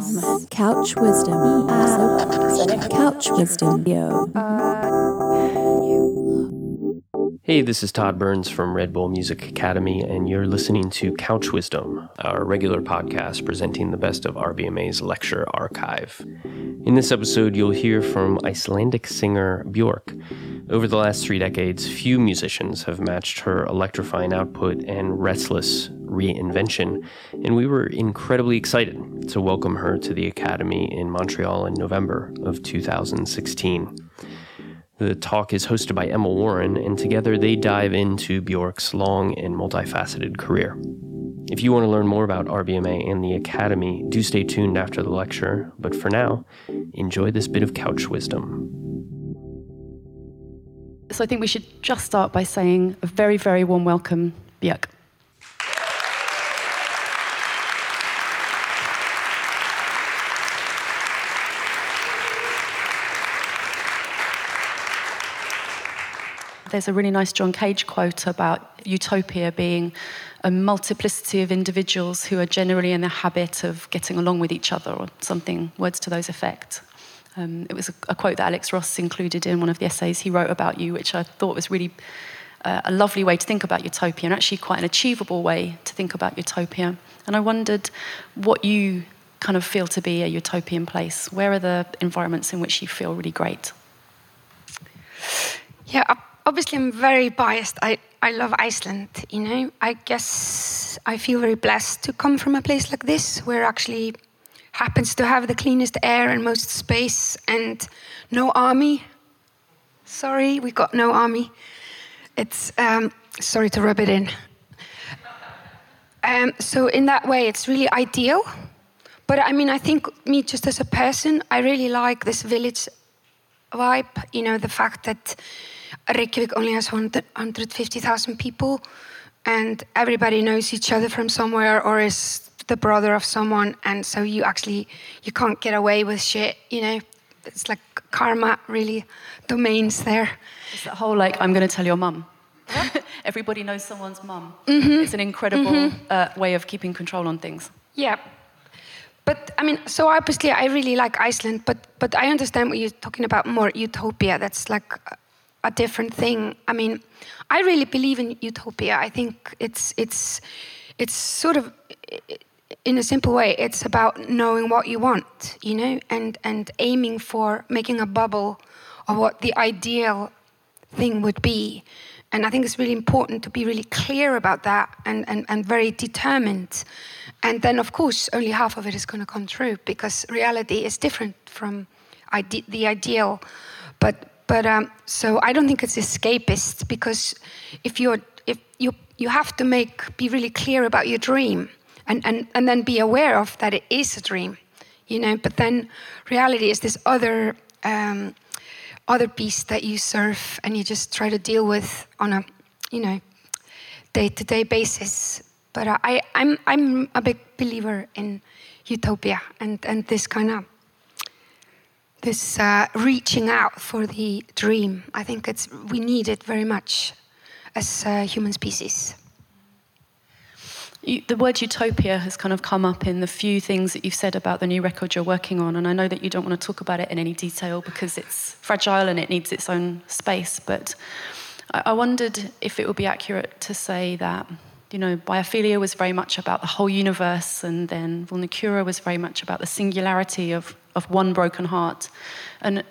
Couch wisdom. Couch wisdom. Hey, this is Todd Burns from Red Bull Music Academy, and you're listening to Couch Wisdom, our regular podcast presenting the best of RBMA's lecture archive. In this episode, you'll hear from Icelandic singer Björk. Over the last three decades, few musicians have matched her electrifying output and restless reinvention, and we were incredibly excited to welcome her to the Academy in Montreal in November of 2016. The talk is hosted by Emma Warren, and together they dive into Björk's long and multifaceted career. If you want to learn more about RBMA and the Academy, do stay tuned after the lecture. But for now, enjoy this bit of couch wisdom. So I think we should just start by saying a very, very warm welcome, Björk. There's a really nice John Cage quote about utopia being a multiplicity of individuals who are generally in the habit of getting along with each other, or something, words to those effect. Um, it was a, a, quote that Alex Ross included in one of the essays he wrote about you, which I thought was really uh, a lovely way to think about utopia, and actually quite an achievable way to think about utopia. And I wondered what you kind of feel to be a utopian place. Where are the environments in which you feel really great? Yeah, obviously I'm very biased. I, I love Iceland, you know. I guess I feel very blessed to come from a place like this where actually happens to have the cleanest air and most space and no army. Sorry, we got no army. It's um, sorry to rub it in. Um, so in that way, it's really ideal. But I mean, I think me just as a person, I really like this village vibe. You know, the fact that Reykjavik only has 150,000 people, and everybody knows each other from somewhere or is the brother of someone, and so you actually you can't get away with shit. You know, it's like karma really domains there. It's that whole like I'm going to tell your mum. Everybody knows someone's mum. Mm-hmm. It's an incredible mm-hmm. uh, way of keeping control on things. Yeah. But I mean, so obviously I really like Iceland, but but I understand what you're talking about more utopia. That's like a different thing. I mean, I really believe in utopia. I think it's it's it's sort of in a simple way, it's about knowing what you want, you know, and and aiming for making a bubble of what the ideal thing would be. And I think it's really important to be really clear about that and, and, and very determined. And then, of course, only half of it is going to come true because reality is different from ide- the ideal. But but um, so I don't think it's escapist because if you're if you you have to make be really clear about your dream and, and, and then be aware of that it is a dream, you know. But then reality is this other um, other beast that you serve and you just try to deal with on a you know day to day basis. But I I'm I'm a big believer in utopia and and this kind of this uh, reaching out for the dream. I think it's we need it very much as a human species. You, the word utopia has kind of come up in the few things that you've said about the new record you're working on, and I know that you don't want to talk about it in any detail because it's fragile and it needs its own space. But I, I wondered if it would be accurate to say that you know, biophilia was very much about the whole universe, and then Vulnicura was very much about the singularity of, of one broken heart. And,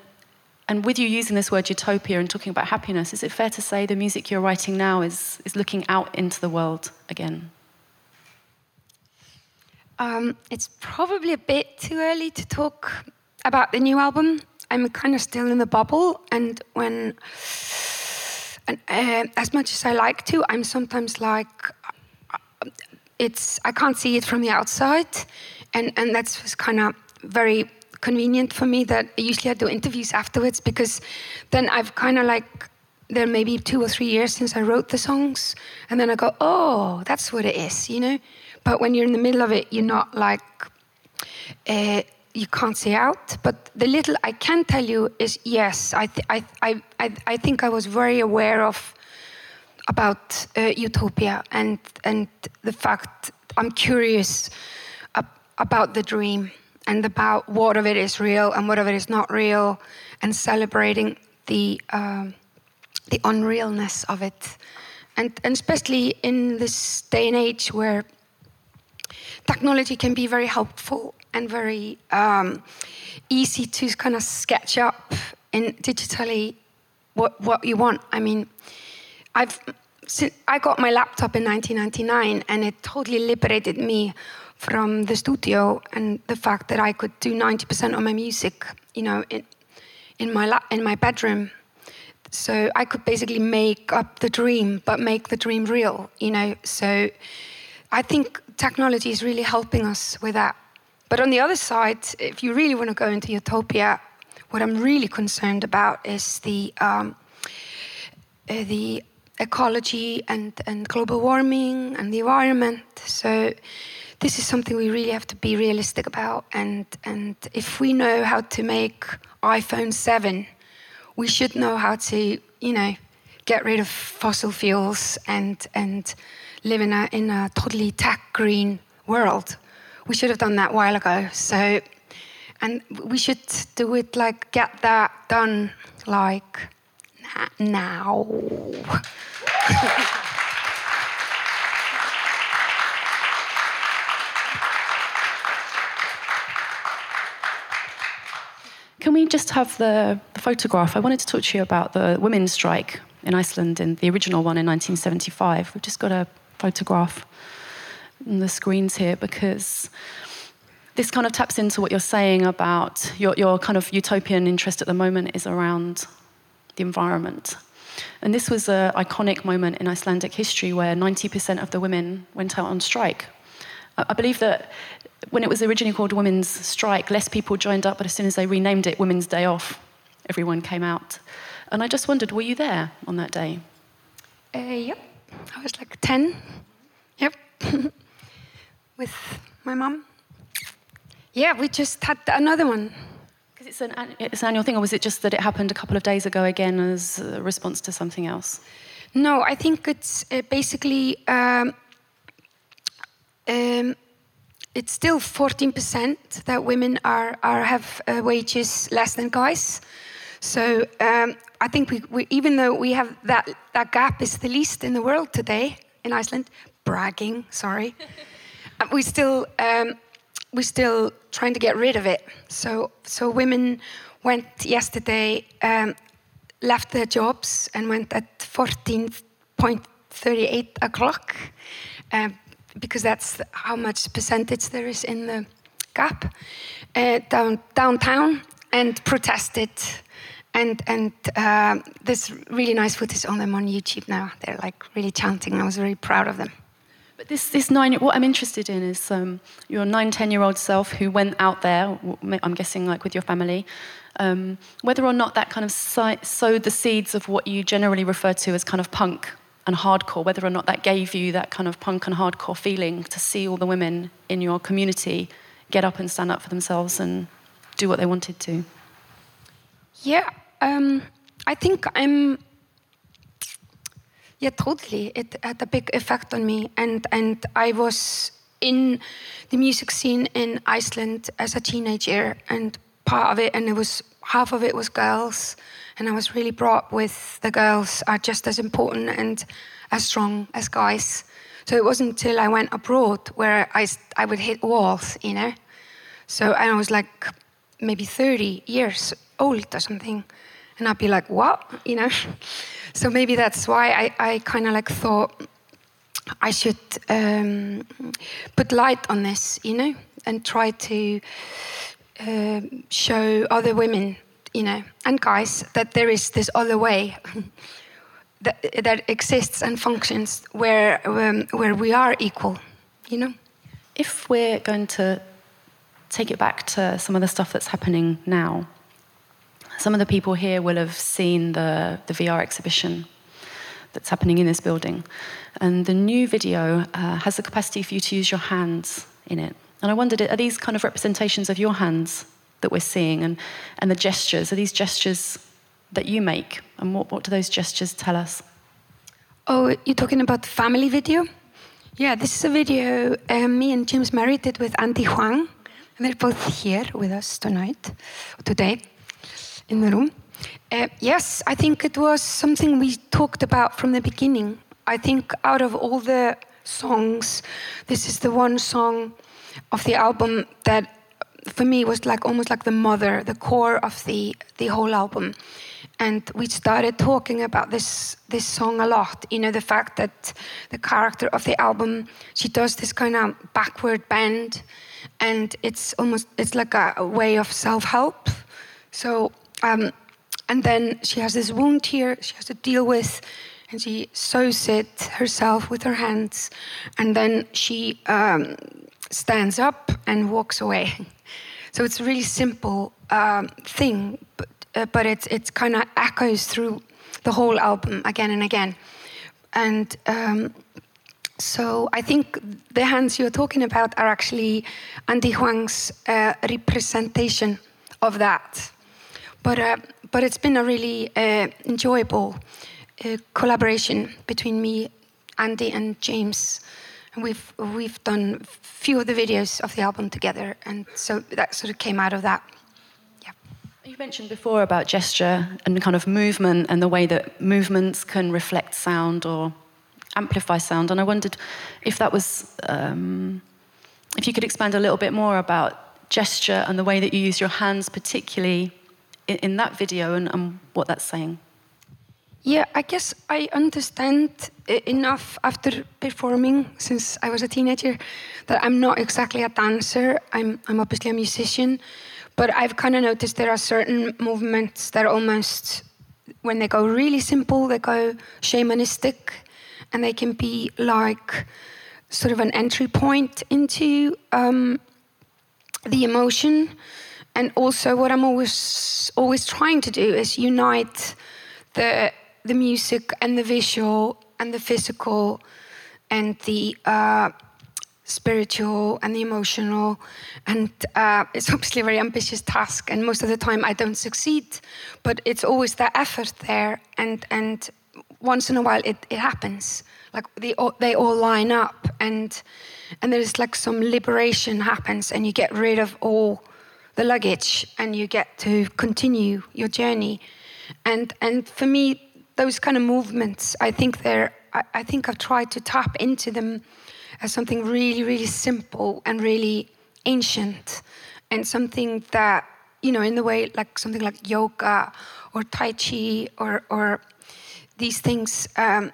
and with you using this word utopia and talking about happiness, is it fair to say the music you're writing now is, is looking out into the world again? Um, it's probably a bit too early to talk about the new album. I'm kind of still in the bubble, and when, and uh, as much as I like to, I'm sometimes like, it's I can't see it from the outside, and and that's kind of very convenient for me that usually I do interviews afterwards because then I've kind of like there may be two or three years since I wrote the songs, and then I go, oh, that's what it is, you know. But when you're in the middle of it, you're not like. Uh, you can't see out, but the little I can tell you is yes, I, th- I, I, I, I think I was very aware of about uh, utopia and and the fact I'm curious ab about the dream and about what of it is real and what of it is not real, and celebrating the um, the unrealness of it, and and especially in this day and age where technology can be very helpful and very um, easy to kind of sketch up in digitally what what you want. I mean, I've I got my laptop in 1999, and it totally liberated me from the studio and the fact that I could do 90% of my music, you know, in, in my la- in my bedroom. So I could basically make up the dream, but make the dream real, you know. So I think technology is really helping us with that. But on the other side, if you really want to go into utopia, what I'm really concerned about is the um, uh, the ecology and, and global warming and the environment. So this is something we really have to be realistic about. And, and if we know how to make iPhone 7, we should know how to, you know, get rid of fossil fuels and, and live in a, in a totally tech green world. We should have done that a while ago. So, and we should do it like, get that done like now. Can we just have the, the, photograph? I wanted to talk to you about the women's strike in Iceland, in the original one in 1975. We've just got a photograph on the screens here because this kind of taps into what you're saying about your, your kind of utopian interest at the moment is around the environment. And this was an iconic moment in Icelandic history where 90% of the women went out on strike. I believe that when it was originally called Women's Strike, less people joined up, but as soon as they renamed it Women's Day Off, everyone came out. And I just wondered, were you there on that day? Uh, yep. I was like 10. Yep. With my mom. Yeah, we just had another one. Because it's an, it's an annual thing, or was it just that it happened a couple of days ago again as a response to something else? No, I think it's uh, basically. Um, um, it's still 14% that women are, are have uh, wages less than guys. So um, I think we, we, even though we have that, that gap is the least in the world today in Iceland, bragging, sorry, uh, we still um, we're still trying to get rid of it. So so women went yesterday, um, left their jobs and went at 14.38 o'clock. Um, because that's how much percentage there is in the gap uh, down, downtown and protested and and uh, there's really nice footage on them on YouTube now. They're like really chanting. I was very proud of them. But this this nine, what I'm interested in is um, your nine ten year old self who went out there. I'm guessing like with your family. Um, whether or not that kind of sowed the seeds of what you generally refer to as kind of punk and hardcore, whether or not that gave you that kind of punk and hardcore feeling to see all the women in your community get up and stand up for themselves and do what they wanted to. Yeah, um, I think I'm. Yeah, totally. It had a big effect on me, and and I was in the music scene in Iceland as a teenager, and part of it, and it was half of it was girls, and I was really brought up with the girls are just as important and as strong as guys. So it wasn't until I went abroad where I, I would hit walls, you know. So and I was like maybe 30 years old or something, and I'd be like, what, you know. so maybe that's why I, I kind of like thought I should um, put light on this, you know, and try to uh, show other women you know, and guys, that there is this other way that, that exists and functions where, um, where we are equal, you know? If we're going to take it back to some of the stuff that's happening now, some of the people here will have seen the, the VR exhibition that's happening in this building. And the new video uh, has the capacity for you to use your hands in it. And I wondered, are these kind of representations of your hands that we're seeing and, and the gestures? Are these gestures that you make? And what, what do those gestures tell us? Oh, you're talking about the family video? Yeah, this is a video um, me and James Merry did with Andy Huang, and they're both here with us tonight, today, in the room. Uh, yes, I think it was something we talked about from the beginning. I think out of all the songs, this is the one song of the album that for me was like almost like the mother, the core of the the whole album. And we started talking about this this song a lot. You know, the fact that the character of the album, she does this kind of backward bend, and it's almost it's like a, a way of self-help. So, um, and then she has this wound here she has to deal with, and she sews it herself with her hands, and then she um, stands up and walks away. So it's a really simple um, thing, but, uh, but it's it's kind of echoes through the whole album again and again, and. Um, so I think the hands you're talking about are actually Andy Huang's uh, representation of that. But uh, but it's been a really uh, enjoyable uh, collaboration between me, Andy, and James. And we've we've done few of the videos of the album together, and so that sort of came out of that. Yeah. You mentioned before about gesture and kind of movement and the way that movements can reflect sound or amplify sound, and I wondered if that was um, if you could expand a little bit more about gesture and the way that you use your hands, particularly in, that video, and, and what that's saying. Yeah, I guess I understand enough after performing since I was a teenager that I'm not exactly a dancer. I'm, I'm obviously a musician, but I've kind of noticed there are certain movements that almost, when they go really simple, they go shamanistic, and they can be like sort of an entry point into um, the emotion. And also, what I'm always always trying to do is unite the the music and the visual and the physical and the uh, spiritual and the emotional. And uh, it's obviously a very ambitious task, and most of the time I don't succeed. But it's always that effort there, and and once in a while it, it happens. Like they all, they all line up, and and there's like some liberation happens, and you get rid of all the luggage, and you get to continue your journey. And and for me, those kind of movements, I think they're, I, I think I've tried to tap into them as something really, really simple and really ancient and something that, you know, in the way like something like yoga or Tai Chi or, or these things, um,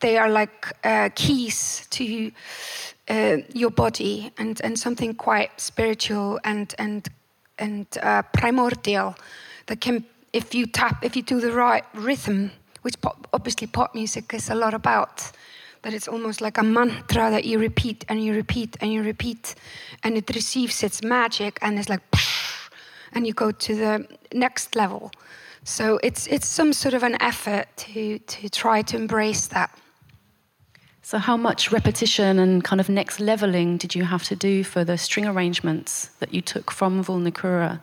they are like uh, keys to uh, your body and, and something quite spiritual and, and, and uh, primordial that can, if you tap, if you do the right rhythm, which pop, obviously pop music is a lot about. That it's almost like a mantra that you repeat and you repeat and you repeat, and it receives its magic and it's like, and you go to the next level. So it's it's some sort of an effort to to try to embrace that. So, how much repetition and kind of next leveling did you have to do for the string arrangements that you took from Vulnicura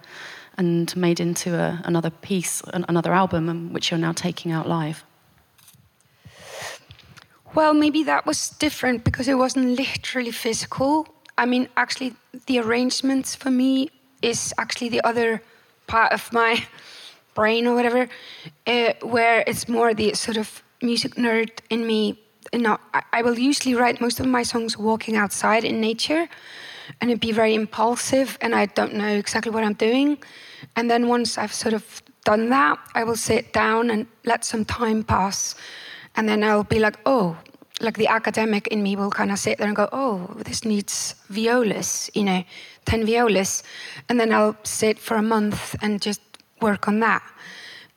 and made into a, another piece, an, another album, which you're now taking out live? Well, maybe that was different because it wasn't literally physical. I mean, actually, the arrangements for me is actually the other part of my brain or whatever, uh, where it's more the sort of music nerd in me. Know, I, I will usually write most of my songs walking outside in nature and it'd be very impulsive and I don't know exactly what I'm doing. And then once I've sort of done that, I will sit down and let some time pass. And then I'll be like, oh, like the academic in me will kind of sit there and go, oh, this needs violas, you know, 10 violas. And then I'll sit for a month and just work on that.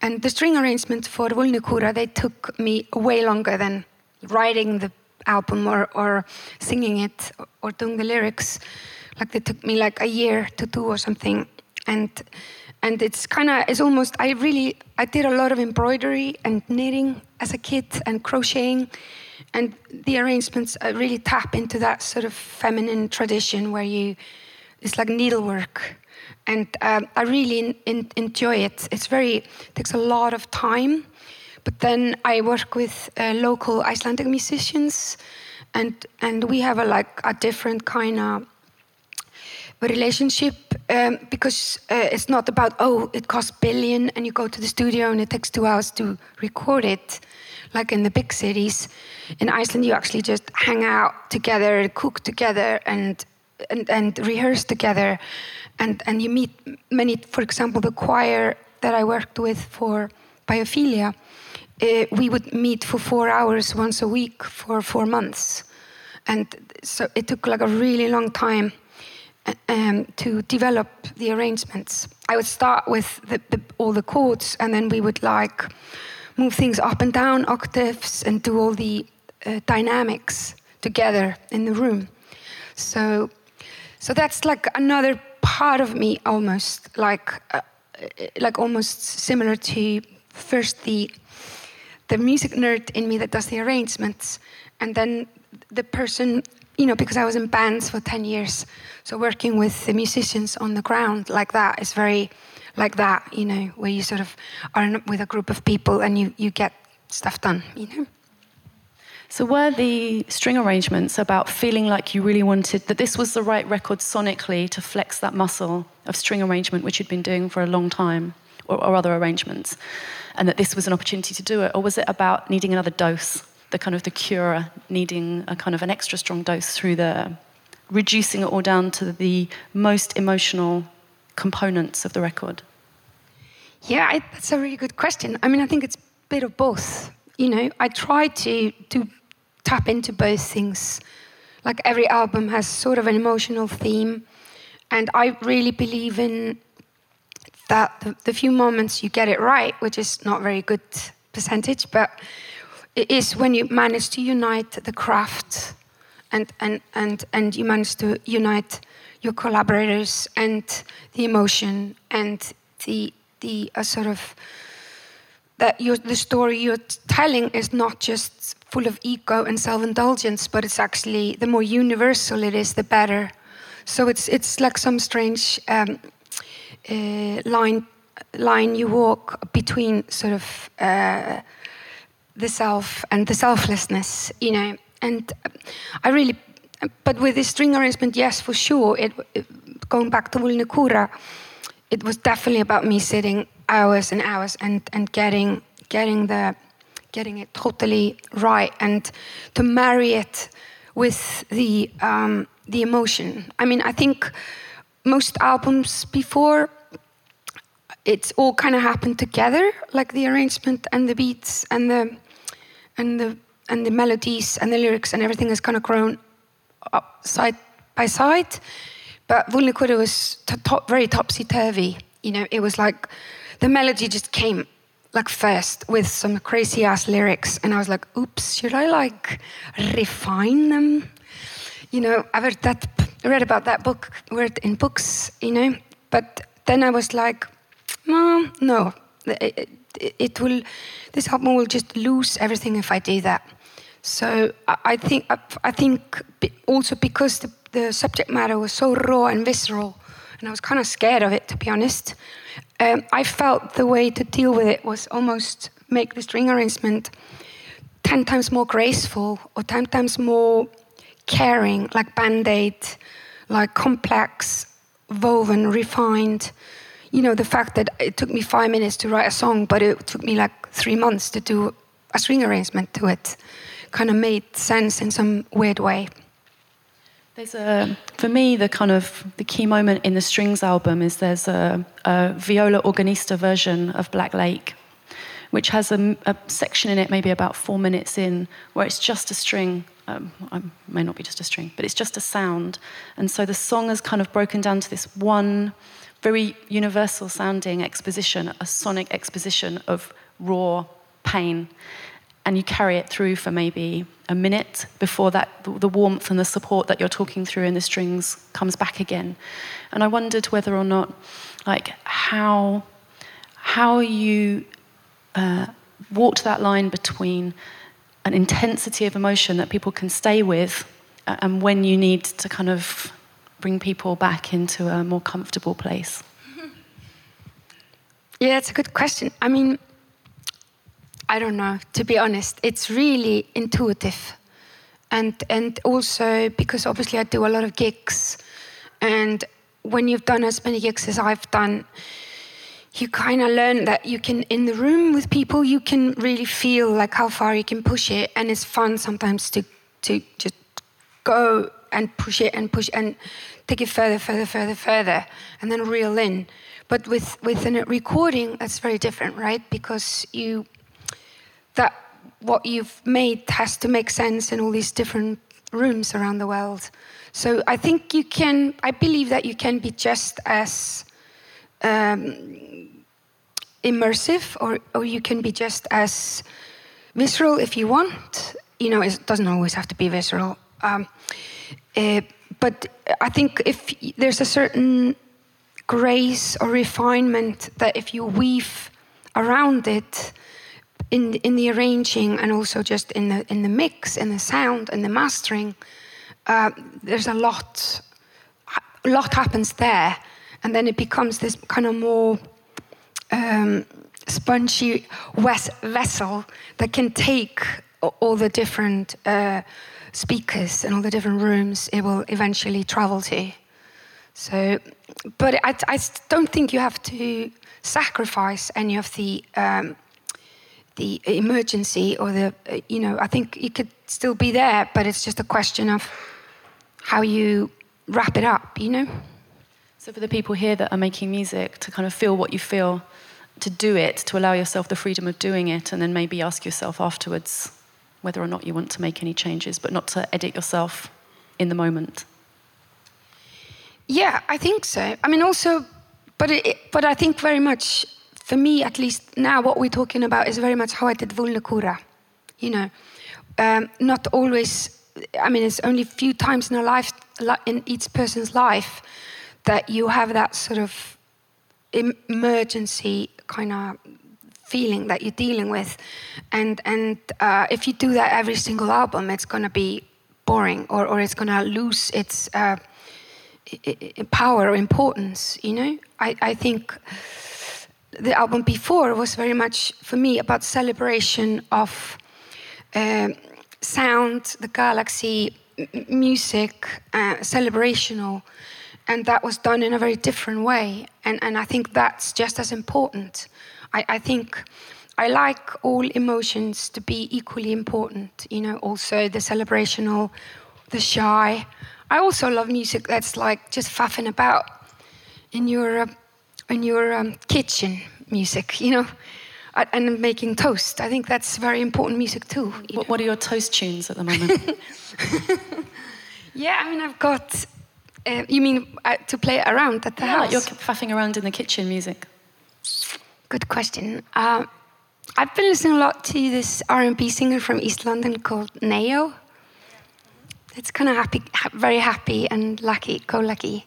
And the string arrangements for Vulnicura, they took me way longer than writing the album or, or singing it or doing the lyrics. Like they took me like a year to do or something. And and it's kind of it's almost I really I did a lot of embroidery and knitting as a kid and crocheting, and the arrangements uh, really tap into that sort of feminine tradition where you it's like needlework, and um, I really in, in, enjoy it. It's very it takes a lot of time, but then I work with uh, local Icelandic musicians, and and we have a like a different kind of relationship um, because uh, it's not about oh it costs billion and you go to the studio and it takes two hours to record it like in the big cities. In iceland you actually just hang out together cook together and and, and rehearse together. And and you meet many for example the choir that i worked with for biophilia uh, we would meet for four hours once a week for four months and so it took like a really long time um, to develop the arrangements. I would start with the, the, all the chords, and then we would like move things up and down octaves and do all the uh, dynamics together in the room. So, so that's like another part of me, almost like, uh, like almost similar to first the the music nerd in me that does the arrangements, and then the person you know, because I was in bands for 10 years. So working with the musicians on the ground like that is very like that, you know, where you sort of are with a group of people and you, you get stuff done, you know. So were the string arrangements about feeling like you really wanted that this was the right record sonically to flex that muscle of string arrangement, which you'd been doing for a long time, or, or other arrangements, and that this was an opportunity to do it, or was it about needing another dose? the kind of the cure needing a kind of an extra strong dose through the reducing it all down to the most emotional components of the record? Yeah, I, that's a really good question. I mean, I think it's a bit of both. You know, I try to to tap into both things. Like every album has sort of an emotional theme, and I really believe in that the, the few moments you get it right, which is not very good percentage, but it is when you manage to unite the craft and, and, and, and you manage to unite your collaborators and the emotion and the, the uh, sort of that the story you're telling is not just full of ego and self-indulgence, but it's actually the more universal it is, the better. So it's it's like some strange um, line line you walk between sort of. Uh, the self and the selflessness, you know. And I really, but with the string arrangement, yes, for sure. It, it going back to Vulnicura, it was definitely about me sitting hours and hours and and getting getting the getting it totally right and to marry it with the um, the emotion. I mean, I think most albums before it's all kind of happened together, like the arrangement and the beats and the and the and the melodies and the lyrics and everything has kind of grown up side by side. But Vulnicura was top, very topsy turvy. You know, it was like the melody just came like first with some crazy ass lyrics, and I was like, "Oops, should I like refine them?" You know, I've read read about that book, read in books, you know. But then I was like, "No, no, it, it will, this album will just lose everything if I do that. So I think, I think also because the, the subject matter was so raw and visceral, and I was kind of scared of it, to be honest. Um, I felt the way to deal with it was almost make the string arrangement 10 times more graceful or 10 times more caring, like band aid, like complex, woven, refined you know, the fact that it took me five minutes to write a song, but it took me like three months to do a string arrangement to it, kind of made sense in some weird way. There's a, for me, the kind of the key moment in the Strings album is there's a, a viola organista version of Black Lake, which has a, a, section in it, maybe about four minutes in, where it's just a string. Um, I may not be just a string, but it's just a sound. And so the song is kind of broken down to this one very universal sounding exposition, a sonic exposition of raw pain. And you carry it through for maybe a minute before that the warmth and the support that you're talking through in the strings comes back again. And I wondered whether or not, like, how how you uh, walked that line between an intensity of emotion that people can stay with uh, and when you need to kind of bring people back into a more comfortable place? Yeah, that's a good question. I mean, I don't know, to be honest. It's really intuitive. And, and also because obviously I do a lot of gigs and when you've done as many gigs as I've done, you kind of learn that you can in the room with people you can really feel like how far you can push it and it's fun sometimes to to just go and push it and push and take it further further further further and then reel in. But with with a recording that's very different right? Because you that what you've made has to make sense in all these different rooms around the world. So i think you can i believe that you can be just as um, immersive, or, or you can be just as visceral if you want. You know, it doesn't always have to be visceral. Um, uh, but I think if there's a certain grace or refinement that if you weave around it in in the arranging and also just in the in the mix in the sound and the mastering, uh, there's a lot. A lot happens there and then it becomes this kind of more um, spongy vessel that can take all the different uh, speakers and all the different rooms it will eventually travel to. So, but I, I don't think you have to sacrifice any of the um, the emergency or the uh, you know. I think it could still be there, but it's just a question of how you wrap it up. You know. So, for the people here that are making music, to kind of feel what you feel, to do it, to allow yourself the freedom of doing it, and then maybe ask yourself afterwards whether or not you want to make any changes, but not to edit yourself in the moment. Yeah, I think so. I mean, also, but it, but I think very much for me, at least now, what we're talking about is very much how I did Vulnicura. You know, um, not always. I mean, it's only a few times in a life, in each person's life, that you have that sort of emergency kind of feeling that you're dealing with, and and uh, if you do that every single album, it's going to be boring, or or it's going to lose its uh, power or importance. You know, I I think the album before was very much for me about celebration of uh, sound, the galaxy, music, uh, celebrational and that was done in a very different way. And, and I think that's just as important. I, I think I like all emotions to be equally important, you know, also the celebrational, the shy. I also love music that's like just faffing about in your, uh, in your um, kitchen music, you know, and making toast. I think that's very important music too. What, what, are your toast tunes at the moment? yeah, I mean, I've got uh, you mean uh, to play around at the yeah, house? You're faffing around in the kitchen music. Good question. Uh, I've been listening a lot to this R&B singer from East London called Nao. It's kind of happy, ha very happy and lucky, go lucky.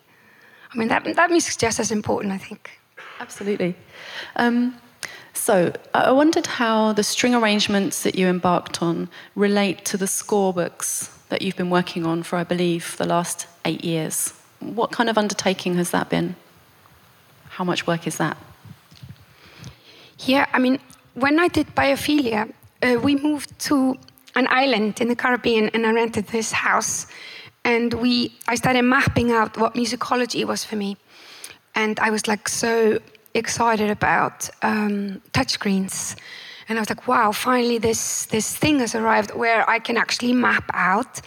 I mean, that, that music's just as important, I think. Absolutely. Um, so, I wondered how the string arrangements that you embarked on relate to the score books that you've been working on for, I believe, the last eight years. What kind of undertaking has that been? How much work is that? Yeah, I mean, when I did Biophilia, uh, we moved to an island in the Caribbean and I rented this house. And we, I started mapping out what musicology was for me. And I was like so excited about um, touchscreens. And I was like, wow, finally this, this thing has arrived where I can actually map out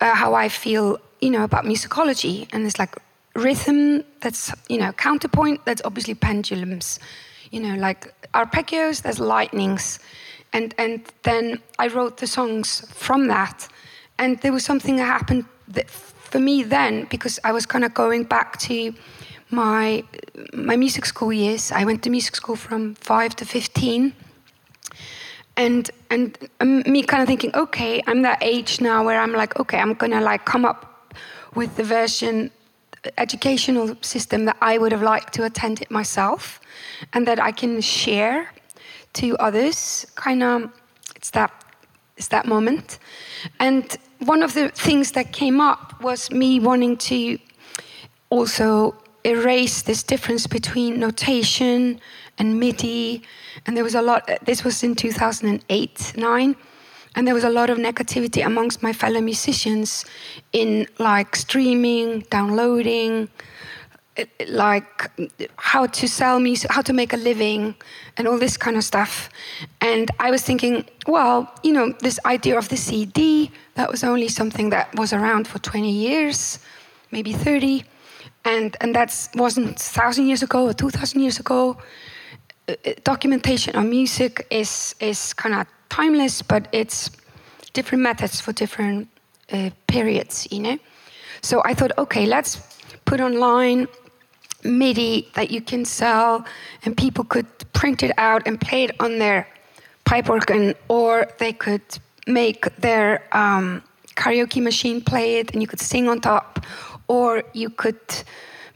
uh, how I feel, you know, about musicology. And it's like rhythm that's, you know, counterpoint, that's obviously pendulums. You know, like arpeggios, there's lightnings. And, and then I wrote the songs from that. And there was something that happened that for me then, because I was kind of going back to my, my music school years. I went to music school from 5 to 15 and and um, me kind of thinking okay i'm that age now where i'm like okay i'm gonna like come up with the version educational system that i would have liked to attend it myself and that i can share to others. Kind of it's that it's that moment. And one of the things that came up was me wanting to also erase this difference between notation and MIDI. And there was a lot, this was in 2008, 9. and there was a lot of negativity amongst my fellow musicians in like streaming, downloading, like how to sell music, how to make a living, and all this kind of stuff. And I was thinking, well, you know, this idea of the CD, that was only something that was around for 20 years, maybe 30. And, and that wasn't 1,000 years ago or 2,000 years ago. Uh, uh, documentation of music is, is kind of timeless, but it's different methods for different uh, periods, you know? So I thought, okay, let's put online MIDI that you can sell, and people could print it out and play it on their pipe organ, or they could make their um, karaoke machine play it and you could sing on top, or you could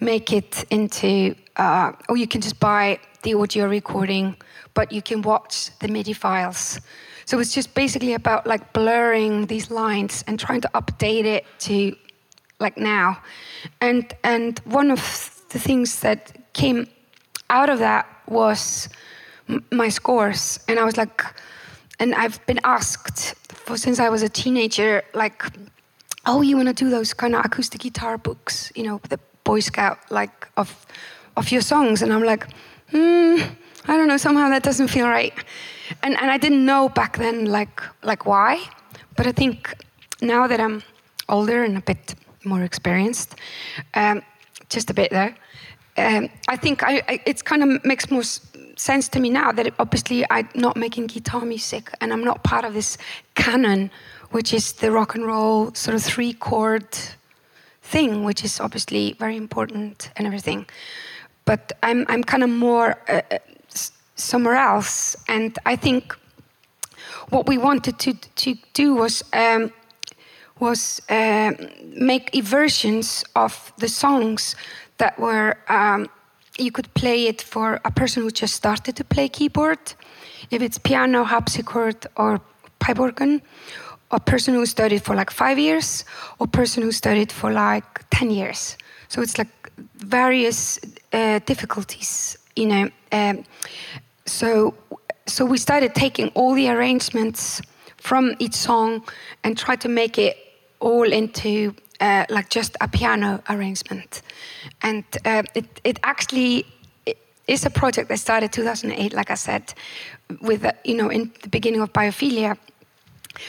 make it into, uh, or you can just buy the audio recording, but you can watch the MIDI files. So it's just basically about like blurring these lines and trying to update it to like now. And and one of the things that came out of that was my scores. And I was like, and I've been asked for since I was a teenager, like, oh, you want to do those kind of acoustic guitar books, you know, the Boy Scout, like, of, of your songs. And I'm like, hmm, I don't know, somehow that doesn't feel right. And, and I didn't know back then, like, like why. But I think now that I'm older and a bit more experienced, um, just a bit there, um, I think I, I, kind of makes more sense to me now that it, obviously I'm not making guitar music and I'm not part of this canon, which is the rock and roll sort of three chord thing, which is obviously very important and everything. But I'm, I'm kind of more uh, uh somewhere else. And I think what we wanted to, to do was. Um, was uh, make versions of the songs that were um, you could play it for a person who just started to play keyboard, if it's piano, harpsichord, or pipe organ, a person who studied for like five years, or person who studied for like ten years. So it's like various uh, difficulties, you know. Um, so so we started taking all the arrangements from each song and try to make it all into uh, like just a piano arrangement. And uh, it, it actually is a project that started 2008, like I said, with, you know, in the beginning of biophilia.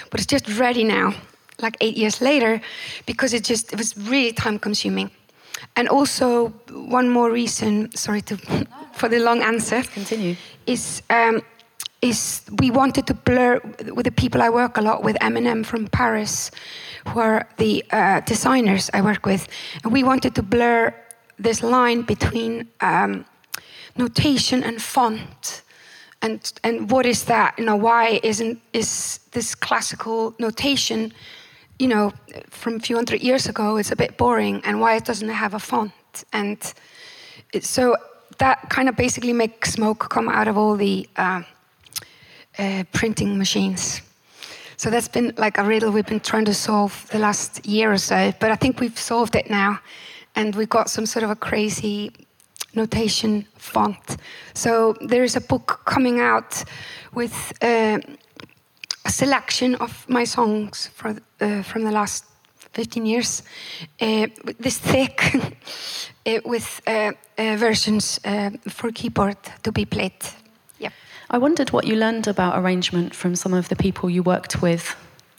But it's just ready now, like eight years later, because it just, it was really time consuming. And also, one more reason, sorry to, for the long answer. Continue. Is um, is we wanted to blur with the people I work a lot with, M/M from Paris, who are the uh, designers I work with, and we wanted to blur this line between um, notation and font. And, and what is that? You know, why isn't is this classical notation, you know, from a few hundred years ago, it's a bit boring, and why it doesn't have a font? And it, so that kind of basically makes smoke come out of all the uh, uh, printing machines. So that's been like a riddle we've been trying to solve the last year or so, but I think we've solved it now, and we've got some sort of a crazy notation font. So there's a book coming out with uh, a selection of my songs for, uh, from the last 15 years, uh, this thick, uh, with uh, uh, versions for keyboard to be played I wondered what you learned about arrangement from some of the people you worked with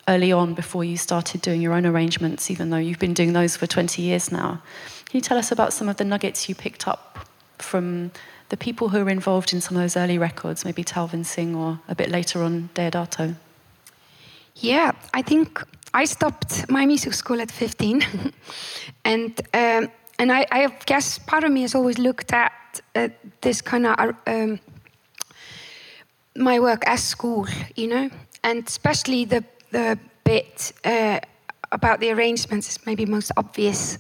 early on before you started doing your own arrangements, even though you've been doing those for 20 years now. Can you tell us about some of the nuggets you picked up from the people who were involved in some of those early records, maybe Talvin Singh or a bit later on Deodato? Yeah, I think I stopped my music school at 15. and um, and I, I, guess part of me has always looked at uh, this kind of. Um, my work as school, you know, and especially the the bit uh, about the arrangements is maybe most obvious.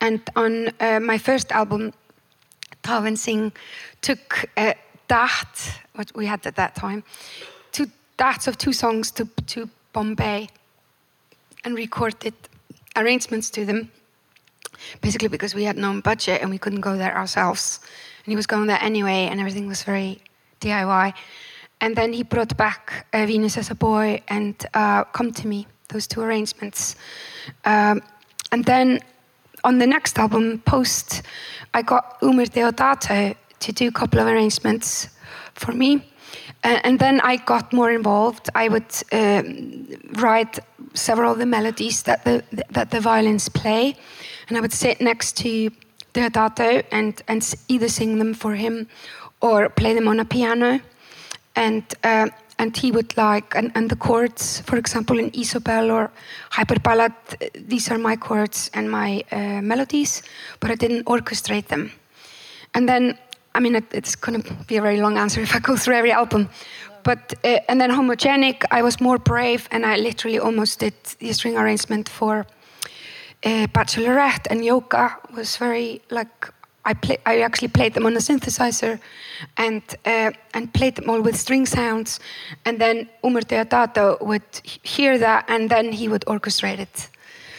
And on uh, my first album, Talvin Singh took uh, that, what we had at that time, two that of two songs to to Bombay, and recorded arrangements to them. Basically, because we had no budget and we couldn't go there ourselves, and he was going there anyway, and everything was very DIY. and then he brought back uh, Venus as a Boy and uh, Come to Me, those two arrangements. Um, and then on the next album, Post, I got Eumir Deodato to do a couple of arrangements for me. Uh, and then I got more involved. I would um, write several of the melodies that the that the violins play, and I would sit next to Deodato and and either sing them for him or play them on a piano, and. Uh, and he would like and, and the chords for example in isobel or hyperballad these are my chords and my uh, melodies but i didn't orchestrate them. And then i mean it, it's going to be a very long answer if i go through every album but uh, and then homogenic i was more brave and i literally almost did the string arrangement for uh, bachelorette and yoga was very like I play, I actually played them on a synthesizer, and uh, and played them all with string sounds, and then Eumir Deodato would hear that, and then he would orchestrate it.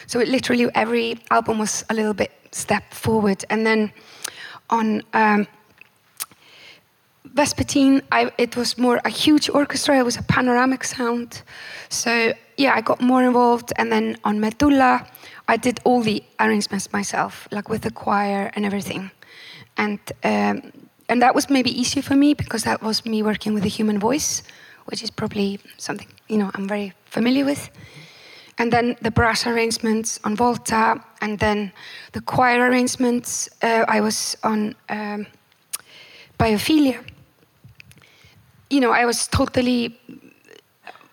So it literally every album was a little bit step forward, and then on um, Vespertine, I, it was more a huge orchestra. It was a panoramic sound, so yeah, I got more involved, and then on Medulla. I did all the arrangements myself, like with the choir and everything, and um, and that was maybe easier for me because that was me working with the human voice, which is probably something you know I'm very familiar with. And then the brass arrangements on Volta, and then the choir arrangements. Uh, I was on um, Biophilia. You know, I was totally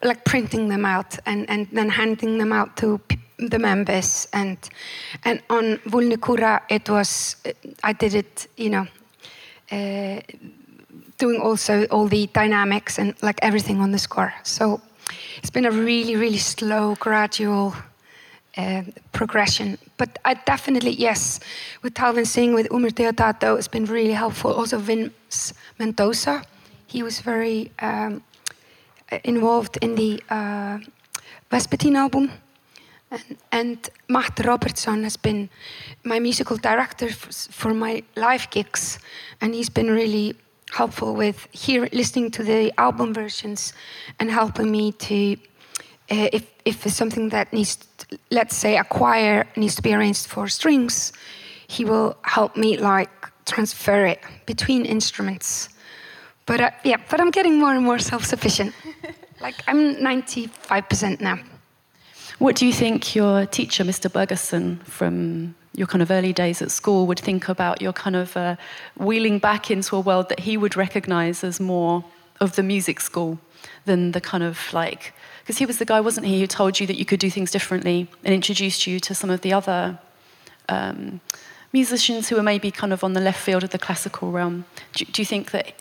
like printing them out and, and then handing them out to the members. And and on Vulnicura it was I did it you know uh, doing also all the dynamics and like everything on the score. So it's been a really really slow gradual uh, progression. But I definitely yes with Talvin Singh with Eumir Deodato it's been really helpful. Also Vince Mendoza he was very um, involved in the uh, Vespertine album and, and Matt Robertson has been my musical director for, for, my live gigs, and he's been really helpful with here listening to the album versions and helping me to uh, if if it's something that needs to, let's say a choir needs to be arranged for strings he will help me like transfer it between instruments. But uh, yeah but i'm getting more and more self-sufficient. Like i'm 95% now what do you think your teacher, Mr. Bergerson, from your kind of early days at school, would think about your kind of uh, wheeling back into a world that he would recognize as more of the music school than the kind of like, because he was the guy, wasn't he, who told you that you could do things differently and introduced you to some of the other um, musicians who were maybe kind of on the left field of the classical realm. Do, do you think that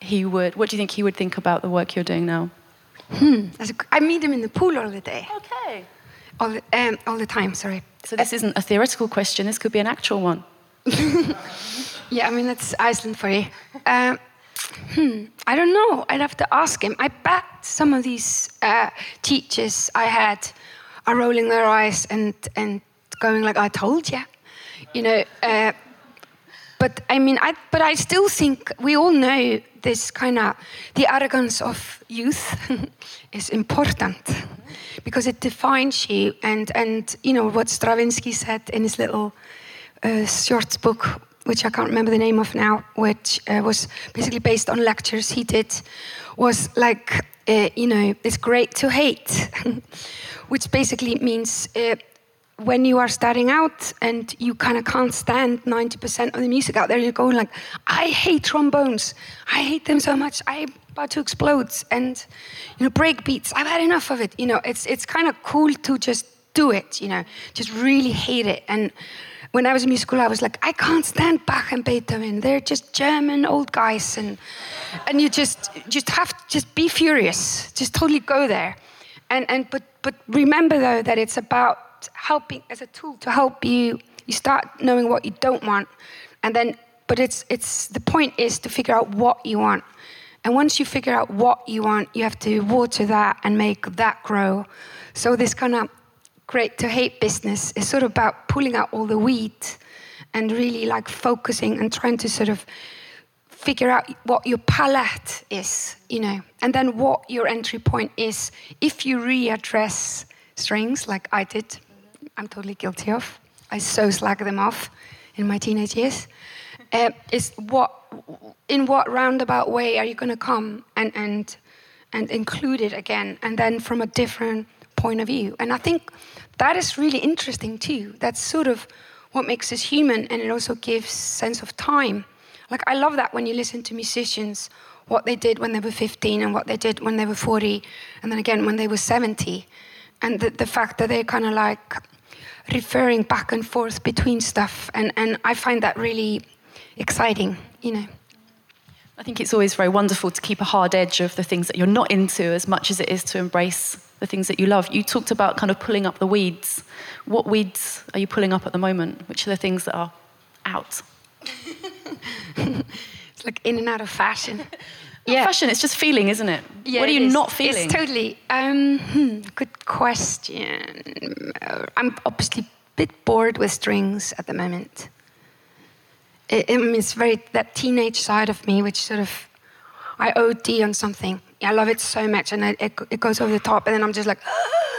he would, what do you think he would think about the work you're doing now? Hmm. I meet him in the pool all the day. Okay. All the, um, all the time, sorry. So this isn't a theoretical question, this could be an actual one. yeah, I mean, that's Iceland for you. Um, hmm, I don't know. I'd have to ask him. I bet some of these uh, teachers I had are rolling their eyes and, and going like, I told you. You know, uh, but I mean, I, but I still think we all know this kind of the arrogance of youth is important because it defines you. And and you know what Stravinsky said in his little uh, short book, which I can't remember the name of now, which uh, was basically based on lectures he did, was like uh, you know it's great to hate, which basically means uh, when you are starting out and you kind of can't stand 90% of the music out there, you're going like, I hate trombones. I hate them so much. I'm about to explode. And, you know, break beats. I've had enough of it. You know, it's, it's kind of cool to just do it, you know, just really hate it. And when I was in music school, I was like, I can't stand Bach and Beethoven. They're just German old guys. And, and you just, just have to just be furious. Just totally go there. And, and, but, but remember though that it's about helping as a tool to help you. You start knowing what you don't want and then but it's it's the point is to figure out what you want. And once you figure out what you want you have to water that and make that grow. So this kind of great to hate business is sort of about pulling out all the weed and really like focusing and trying to sort of figure out what your palette is, you know, and then what your entry point is. If you readdress strings like I did, I'm totally guilty of. I so slag them off in my teenage years. Uh, is what in what roundabout way are you going to come and and and include it again, and then from a different point of view? And I think that is really interesting too. That's sort of what makes us human, and it also gives sense of time. Like I love that when you listen to musicians, what they did when they were 15 and what they did when they were 40, and then again when they were 70, and the, the fact that they're kind of like referring back and forth between stuff, and and I find that really exciting, you know. I think it's always very wonderful to keep a hard edge of the things that you're not into as much as it is to embrace the things that you love. You talked about kind of pulling up the weeds. What weeds are you pulling up at the moment? Which are the things that are out? it's like in and out of fashion. yeah. fashion, it's just feeling, isn't it? Yeah, what are you not feeling? It's totally. Um, hmm, good question. I'm obviously a bit bored with strings at the moment it, it's very that teenage side of me, which sort of I OD on something. I love it so much, and it, it goes over the top, and then I'm just like,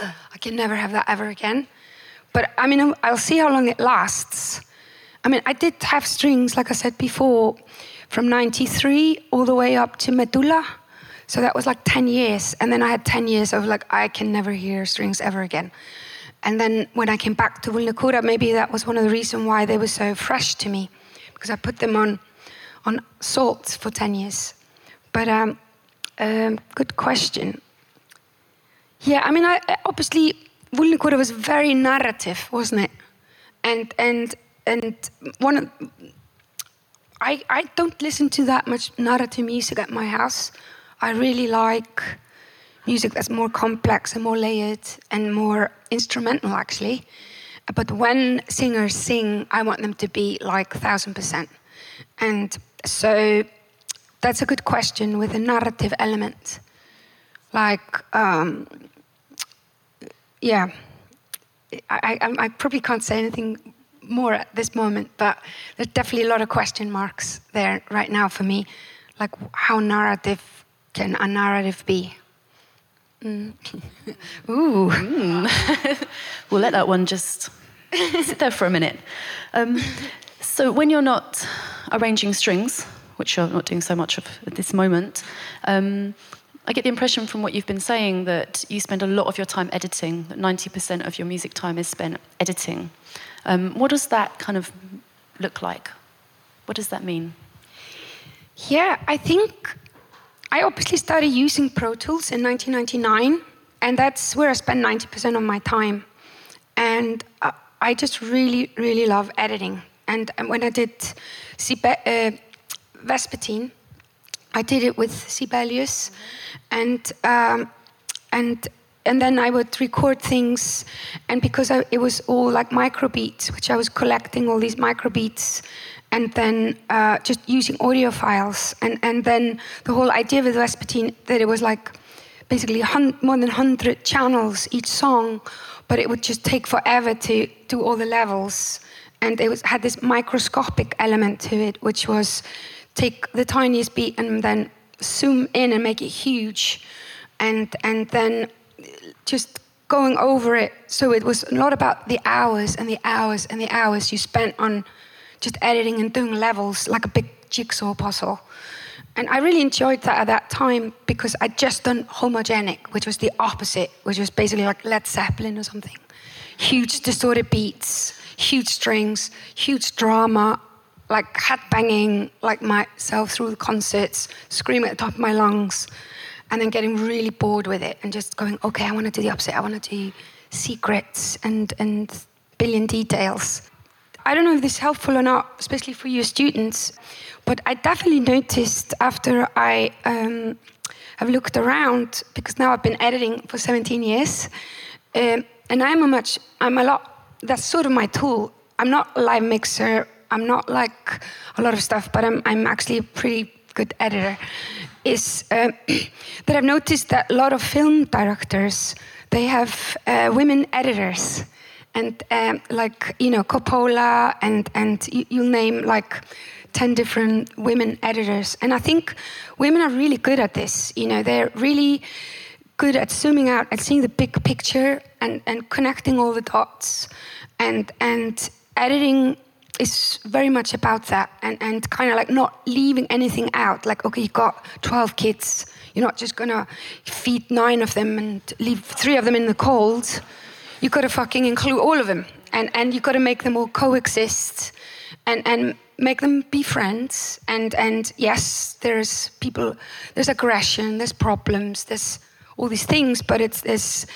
I can never have that ever again. But I mean, I'll see how long it lasts. I mean, I did have strings, like I said before, from '93 all the way up to Medulla. So that was like 10 years. And then I had 10 years of like, I can never hear strings ever again. And then when I came back to Vulnicura, maybe that was one of the reasons why they were so fresh to me because I put them on on salt for 10 years. But um, um, good question. Yeah, I mean, I, obviously, Vulnicura was very narrative, wasn't it? And and and one, of, I I don't listen to that much narrative music at my house. I really like music that's more complex and more layered and more instrumental, actually. But when singers sing, I want them to be like thousand percent. And so that's a good question with a narrative element. Like, um, yeah, I, I, I probably can't say anything more at this moment, but there's definitely a lot of question marks there right now for me. Like, how narrative can a narrative be? Mm. Ooh. Mm. we'll let that one just sit there for a minute. Um, so, when you're not arranging strings, which you're not doing so much of at this moment, um, I get the impression from what you've been saying that you spend a lot of your time editing, that 90% of your music time is spent editing. Um, what does that kind of look like? What does that mean? Yeah, I think I obviously started using Pro Tools in 1999, and that's where I spend 90% of my time. And I just really, really love editing. And, when I did uh, Vespertine, I did it with Sibelius, and um, and and then I would record things, and because I, it was all like microbeats, which I was collecting all these microbeats, and then uh, just using audio files, and and then the whole idea with Vespertine that it was like basically more than hundred channels each song but it would just take forever to do all the levels. And it was, had this microscopic element to it, which was take the tiniest beat and then zoom in and make it huge, and and then just going over it. So it was a lot about the hours and the hours and the hours you spent on just editing and doing levels like a big jigsaw puzzle. And I really enjoyed that at that time because I'd just done homogenic, which was the opposite, which was basically like Led Zeppelin or something. Huge distorted beats, huge strings, huge drama, like head banging like myself through the concerts, screaming at the top of my lungs, and then getting really bored with it and just going, okay, I want to do the opposite. I want to do secrets and, and billion details. I don't know if this is helpful or not, especially for your students, but I definitely noticed after I um, have looked around, because now I've been editing for 17 years, um, and I'm a much, I'm a lot, that's sort of my tool. I'm not a live mixer, I'm not like a lot of stuff, but I'm, I'm actually pretty good editor. Is uh, that I've noticed that a lot of film directors, they have uh, women editors and um, like you know Coppola and and you, will name like 10 different women editors. And I think women are really good at this. You know, they're really good at zooming out and seeing the big picture and, and connecting all the dots. And, and editing is very much about that and, and kind of like not leaving anything out. Like, okay, you got 12 kids. You're not just gonna feed nine of them and leave three of them in the cold. You've gotta fucking include all of them. And, and you gotta make them all coexist and, and make them be friends. And, and yes, there's people, there's aggression, there's problems, there's all these things, but it's, there's,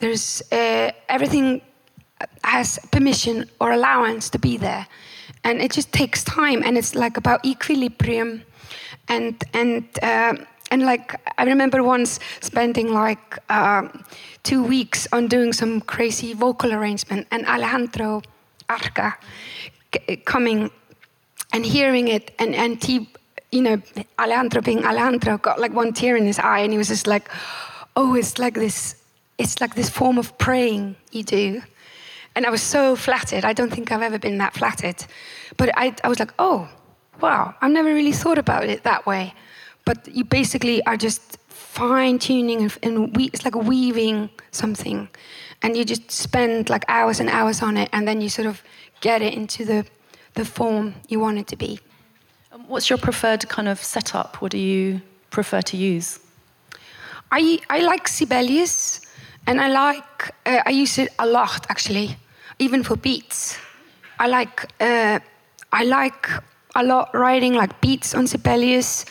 there's uh, everything has permission or allowance to be there. And it just takes time, and it's like about equilibrium. And, and, uh, and like, I remember once spending like uh, two weeks on doing some crazy vocal arrangement, and Alejandro Arca coming and hearing it, and, and he, you know, Alejandro being Alejandro, got like one tear in his eye, and he was just like, oh, it's like this, it's like this form of praying you do. And I was so flattered. I don't think I've ever been that flattered. But I, I was like, oh, wow, I've never really thought about it that way. But you basically are just fine tuning and, we, it's like weaving something. And you just spend like hours and hours on it, and then you sort of get it into the, the form you want it to be. What's your preferred kind of setup? What do you prefer to use? I, I like Sibelius, and I like, uh, I use it a lot actually even for beats. I like uh, I like a lot writing like beats on Sibelius,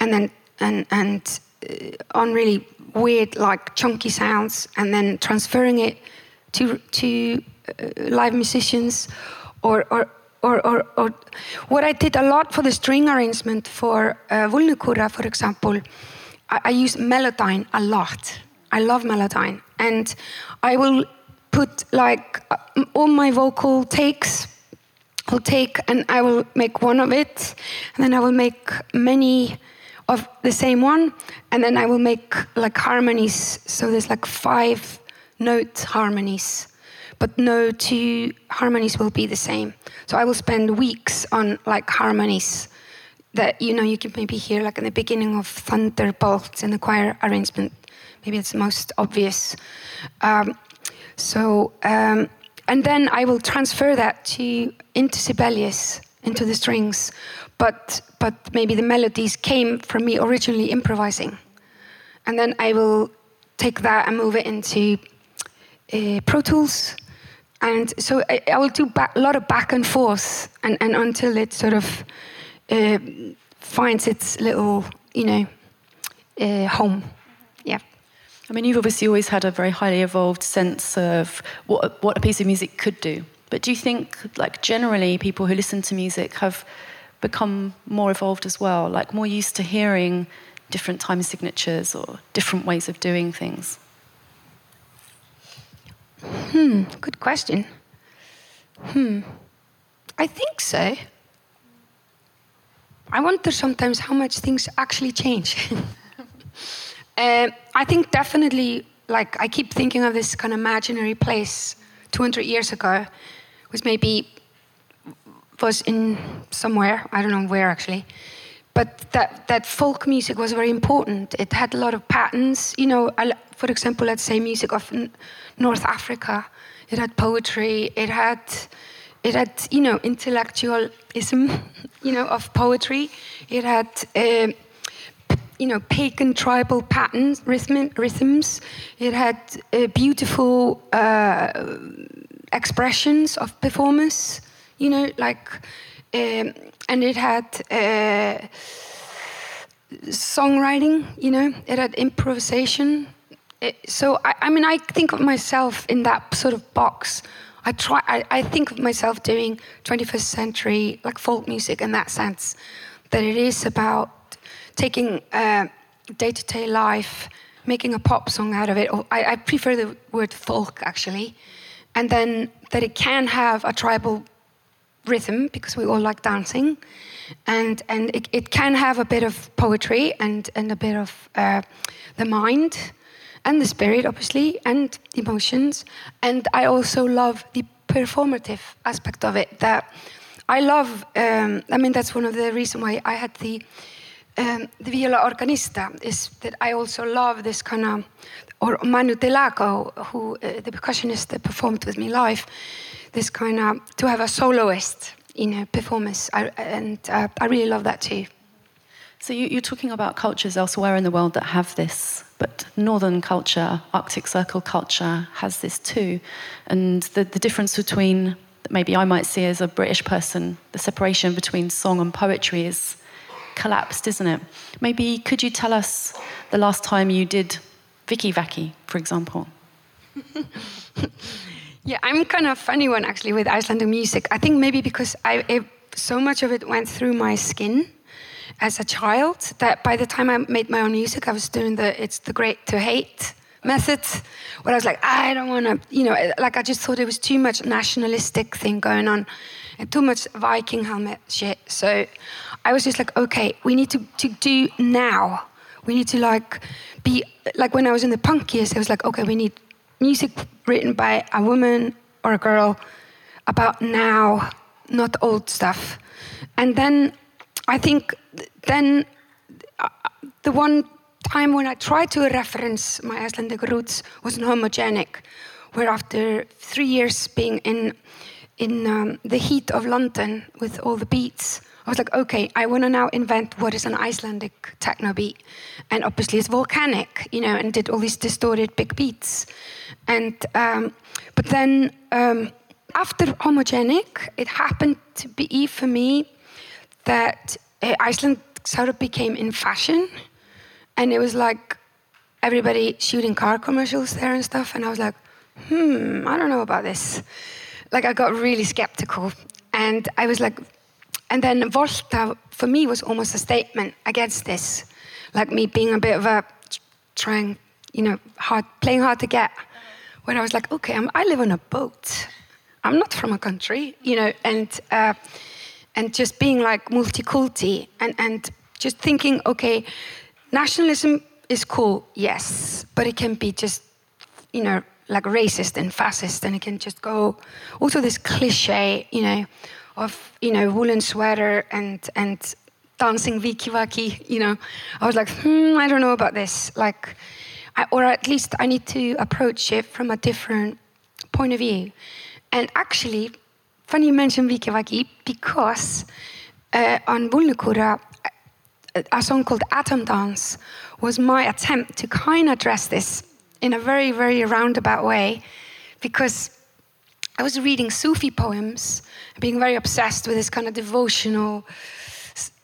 and then and and uh, on really weird like chunky sounds, and then transferring it to to uh, live musicians, or or. Or, or, or, what I did a lot for the string arrangement for uh, for example, I, I use Melodyne a lot. I love Melodyne, and I will put like uh, all my vocal takes I'll take and I will make one of it, and then I will make many of the same one, and then I will make like harmonies. So there's like five note harmonies, but no two harmonies will be the same. So I will spend weeks on like harmonies that you know you can maybe hear like in the beginning of Thunderbolt in the choir arrangement. Maybe it's the most obvious. Um, so, um, and then I will transfer that to into Sibelius, into the strings. But, but maybe the melodies came from me originally improvising. And then I will take that and move it into uh, Pro Tools. And so I, I will do a lot of back and forth and, and until it sort of uh, finds its little, you know, uh, home. I mean, you've obviously always had a very highly evolved sense of what, what a piece of music could do. But do you think, like, generally, people who listen to music have become more evolved as well, like more used to hearing different time signatures or different ways of doing things? Hmm, good question. Hmm, I think so. I wonder sometimes how much things actually change. Uh, I think definitely, like, I keep thinking of this kind of imaginary place 200 years ago, was maybe was in somewhere I don't know where actually, but that that folk music was very important. It had a lot of patterns. You know, for example, let's say music of North Africa. It had poetry. It had it had you know intellectualism, you know, of poetry. It had. Uh, you know, pagan tribal patterns, rhythm, rhythms. It had uh, beautiful uh, expressions of performance, you know, like, um, and it had uh, songwriting, you know, it had improvisation. It, so, I, I, mean, I think of myself in that sort of box. I try. I, I think of myself doing 21st century like folk music in that sense, that it is about taking day to day life, making a pop song out of it. Or I, I prefer the word folk actually. And then that it can have a tribal rhythm because we all like dancing. And, and it, it can have a bit of poetry and, and a bit of uh, the mind and the spirit, obviously, and emotions. And I also love the performative aspect of it that I love. Um, I mean, that's one of the reasons why I had the um, the viola organista is that I also love this kind of, or Manu Delago, who uh, the percussionist that performed with me live, this kind of to have a soloist in a performance, I, and uh, I really love that too. So you, are talking about cultures elsewhere in the world that have this, but Northern culture, Arctic Circle culture, has this too, and the, the difference between maybe I might see as a British person, the separation between song and poetry is collapsed, isn't it? Maybe could you tell us the last time you did Vikivaki, for example? yeah, I'm kind of funny one actually with Icelandic music. I think maybe because I it, so much of it went through my skin as a child that by the time I made my own music, I was doing the it's the great to hate method where I was like, I don't want to, you know, like I just thought it was too much nationalistic thing going on and too much Viking helmet shit. So I was just like, okay, we need to, to do now. We need to like be like when I was in the punk years, I was like, okay, we need music written by a woman or a girl about now, not old stuff. And then I think then uh, the one time when I tried to reference my Icelandic roots was in Homogenic, where after three years being in in um, the heat of London with all the beats, I was like, okay, I want to now invent what is an Icelandic techno beat, and obviously it's volcanic, you know, and did all these distorted big beats, and um, but then um, after Homogenic, it happened to be for me that uh, Iceland sort of became in fashion and it was like everybody shooting car commercials there and stuff. And I was like, hmm, I don't know about this. Like, I got really skeptical. And I was like, and then Volta for me was almost a statement against this. Like me being a bit of a trying, you know, hard, playing hard to get. When I was like, okay, I'm, i live on a boat. I'm not from a country, you know, and uh, and just being like multi-culti and and just thinking, okay, nationalism is cool, yes, but it can be just, you know, like racist and fascist, and it can just go. Also, this cliche, you know, of you know woolen sweater and and dancing vikivaki. You know, I was like, hmm, I don't know about this. Like, I, or at least I need to approach it from a different point of view. And actually, funny you mention vikivaki because uh, on Vulnicura, a song called Atom Dance was my attempt to kind of address this in a very, very roundabout way because I was reading Sufi poems, being very obsessed with this kind of devotional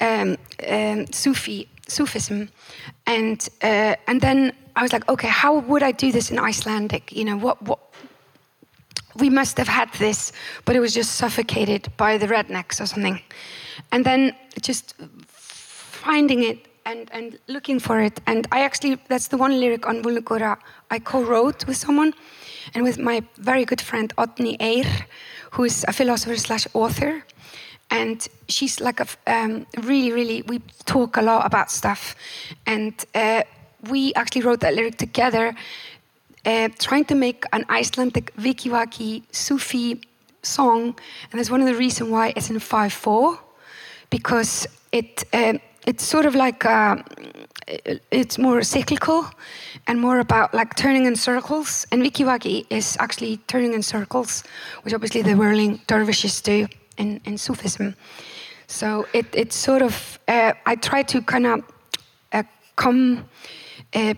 um, um, Sufi Sufism, and uh, and then I was like, okay, how would I do this in Icelandic? You know, what what we must have had this, but it was just suffocated by the rednecks or something, and then just finding it and, and looking for it. And I actually, that's the one lyric on Vulnicura I co wrote with someone and with my very good friend Oddný Eir, who is a philosopher slash author. And she's like a um, really, really, we talk a lot about stuff. And uh, we actually wrote that lyric together, uh, trying to make an Icelandic Vikivaki Sufi song. And that's one of the reasons why it's in 5 4, because it. Uh, it's sort of like uh, it's more cyclical and more about like turning in circles. And Vikivaki is actually turning in circles, which obviously the whirling dervishes do in, in Sufism. So it, it's sort of, uh, I try to kind of uh, come. Uh,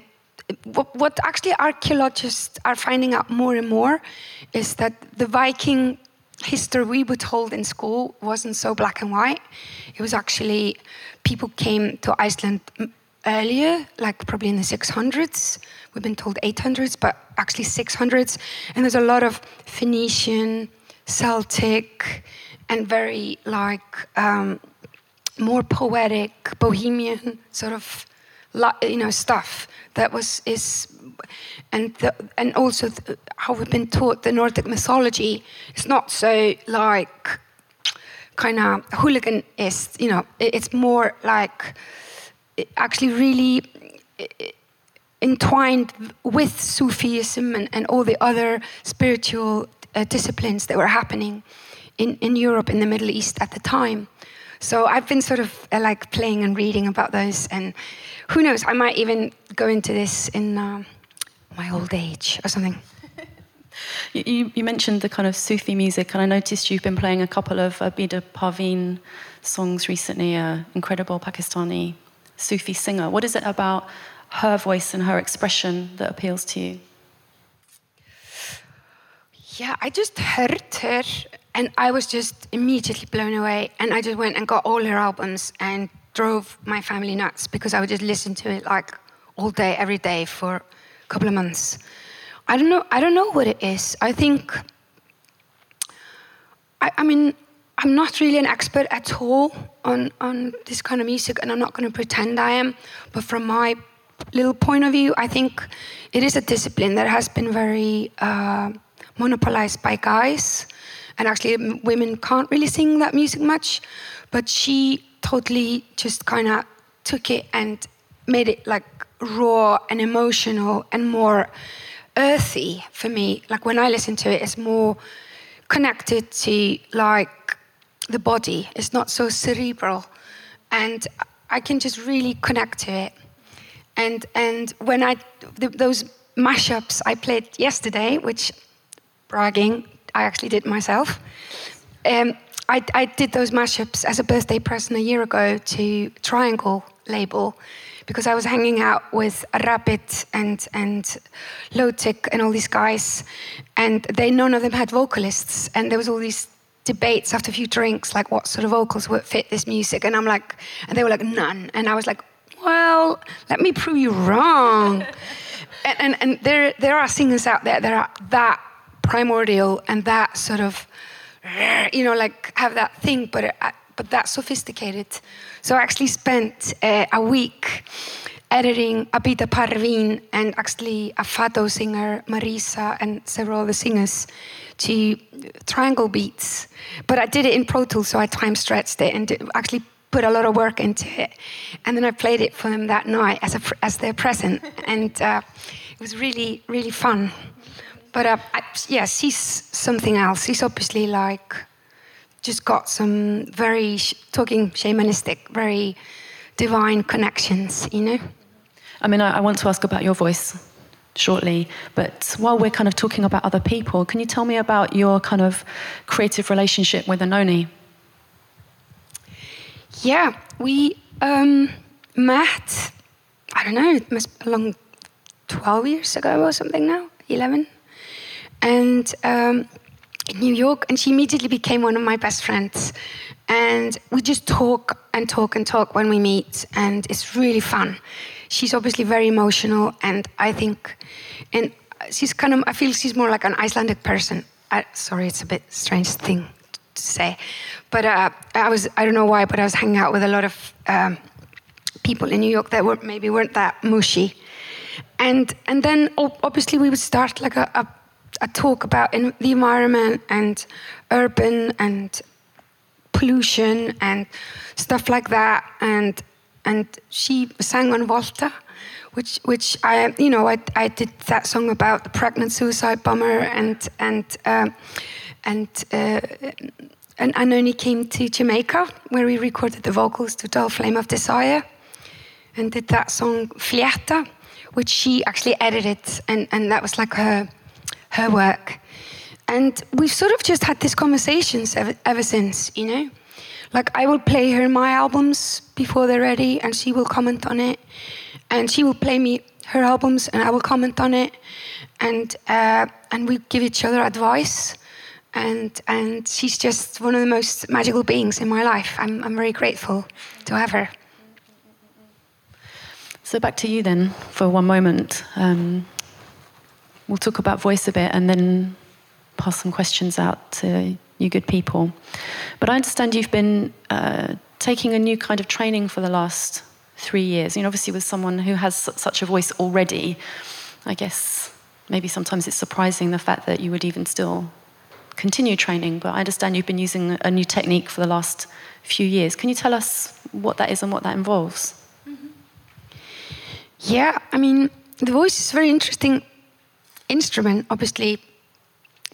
what, what actually archaeologists are finding out more and more is that the Viking history we were told in school wasn't so black and white. It was actually people came to Iceland earlier, like probably in the 600s. We've been told 800s, but actually 600s. And there's a lot of Phoenician, Celtic, and very like um, more poetic, bohemian sort of you know stuff that was is and the, and also the, how we've been taught the Nordic mythology is not so like kind of hooliganist. You know, it's more like actually really entwined with Sufism and, and all the other spiritual uh, disciplines that were happening in, in Europe, in the Middle East at the time. So I've been sort of uh, like playing and reading about those, and who knows, I might even go into this in uh, my old age or something. You, you, mentioned the kind of Sufi music, and I noticed you've been playing a couple of Abida Parveen songs recently, an incredible Pakistani Sufi singer. What is it about her voice and her expression that appeals to you? Yeah, I just heard her and I was just immediately blown away. And I just went and got all her albums and drove my family nuts because I would just listen to it like all day, every day for couple of months. I don't know. I don't know what it is. I think. I, I mean, I'm not really an expert at all on on this kind of music, and I'm not going to pretend I am. But from my little point of view, I think it is a discipline that has been very uh, monopolized by guys and actually women can't really sing that music much but she totally just kind of took it and made it like raw and emotional and more earthy for me. Like when i listen to it it's more connected to like the body. It's not so cerebral. And i can just really connect to it. And and when i th- those mashups i played yesterday which bragging I actually did myself. Um, I, I, did those mashups as a birthday present a year ago to Tri Angle label because I was hanging out with Rabit and and Lotic and all these guys, and they none of them had vocalists, and there was all these debates after a few drinks like what sort of vocals would fit this music, and I'm like, and they were like none, and I was like, well, let me prove you wrong. and, and, and there there are singers out there that are that primordial and that sort of, you know, like have that thing, but uh, but that sophisticated. So I actually spent uh, a week editing Abida Parveen and actually a Fado singer, Mariza, and several other singers to Tri Angle beats. But I did it in Pro Tools, so I time stretched it and actually put a lot of work into it. And then I played it for them that night as, a, as their present. and uh, it was really, really fun. But uh, I, yes, he's something else. He's obviously like just got some very talking shamanistic, very divine connections, you know. I mean, I, I want to ask about your voice shortly, but while we're kind of talking about other people, can you tell me about your kind of creative relationship with Anohni? Yeah, we um, met. I don't know. It must be along twelve years ago or something now. Eleven and um, in New York, and she immediately became one of my best friends. And we just talk and talk and talk when we meet, and it's really fun. She's obviously very emotional, and I think, and she's kind of, I feel she's more like an Icelandic person. I, sorry, it's a bit strange thing to say, but uh, I was, I don't know why, but I was hanging out with a lot of um, people in New York that were maybe weren't that mushy, and and then obviously we would start like a, a a talk about in the environment and urban and pollution and stuff like that. And and she sang on Volta, which which I you know I, I did that song about the pregnant suicide bomber and and um, and. Uh, and Anohni came to Jamaica, where we recorded the vocals to Dull Flame of Desire, and did that song Flietta, which she actually edited, and, and that was like her her work. And we've sort of just had these conversations ever, ever since, you know? Like, I will play her my albums before they're ready, and she will comment on it. And she will play me her albums, and I will comment on it. And, uh, and we give each other advice. And, and she's just one of the most magical beings in my life. I'm, I'm very grateful to have her. So, back to you then for one moment. Um, we'll talk about voice a bit and then pass some questions out to you good people. But I understand you've been uh, taking a new kind of training for the last three years. You know, obviously, with someone who has such a voice already, I guess maybe sometimes it's surprising the fact that you would even still continue training. But I understand you've been using a new technique for the last few years. Can you tell us what that is and what that involves? Mm-hmm. Yeah, I mean, the voice is very interesting instrument, obviously,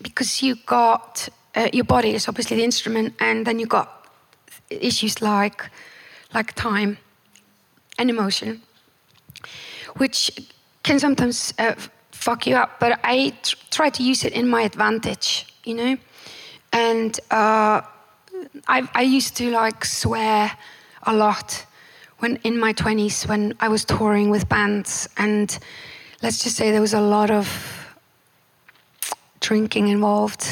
because you got uh, your body is obviously the instrument, and then you got issues like like time and emotion, which can sometimes uh, fuck you up. But I tr- try to use it in my advantage, you know. And uh, I, I used to like swear a lot when in my 20s when I was touring with bands and let's just say there was a lot of drinking involved.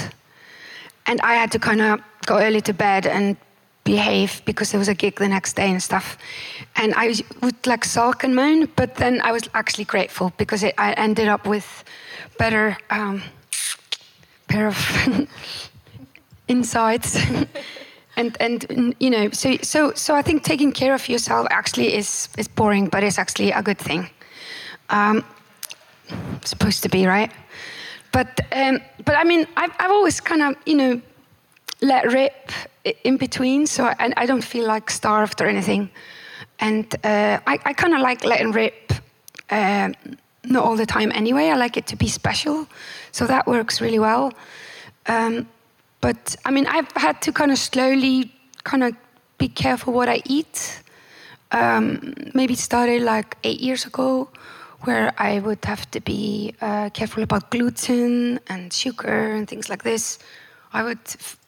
And I had to kind of go early to bed and behave because there was a gig the next day and stuff. And I would like sulk and moan but then I was actually grateful because it, I ended up with better um, pair of insights and and you know so so so I think taking care of yourself actually is is boring, but it's actually a good thing. Um, supposed to be right, but um, but I mean I've I've always kind of you know let rip in between, so I, I don't feel like starved or anything, and uh, I I kind of like letting rip. Uh, not all the time anyway. I like it to be special, so that works really well. Um, but I mean, I've had to kind of slowly kind of be careful what I eat. Um, maybe started like eight years ago, where I would have to be uh, careful about gluten and sugar and things like this. I would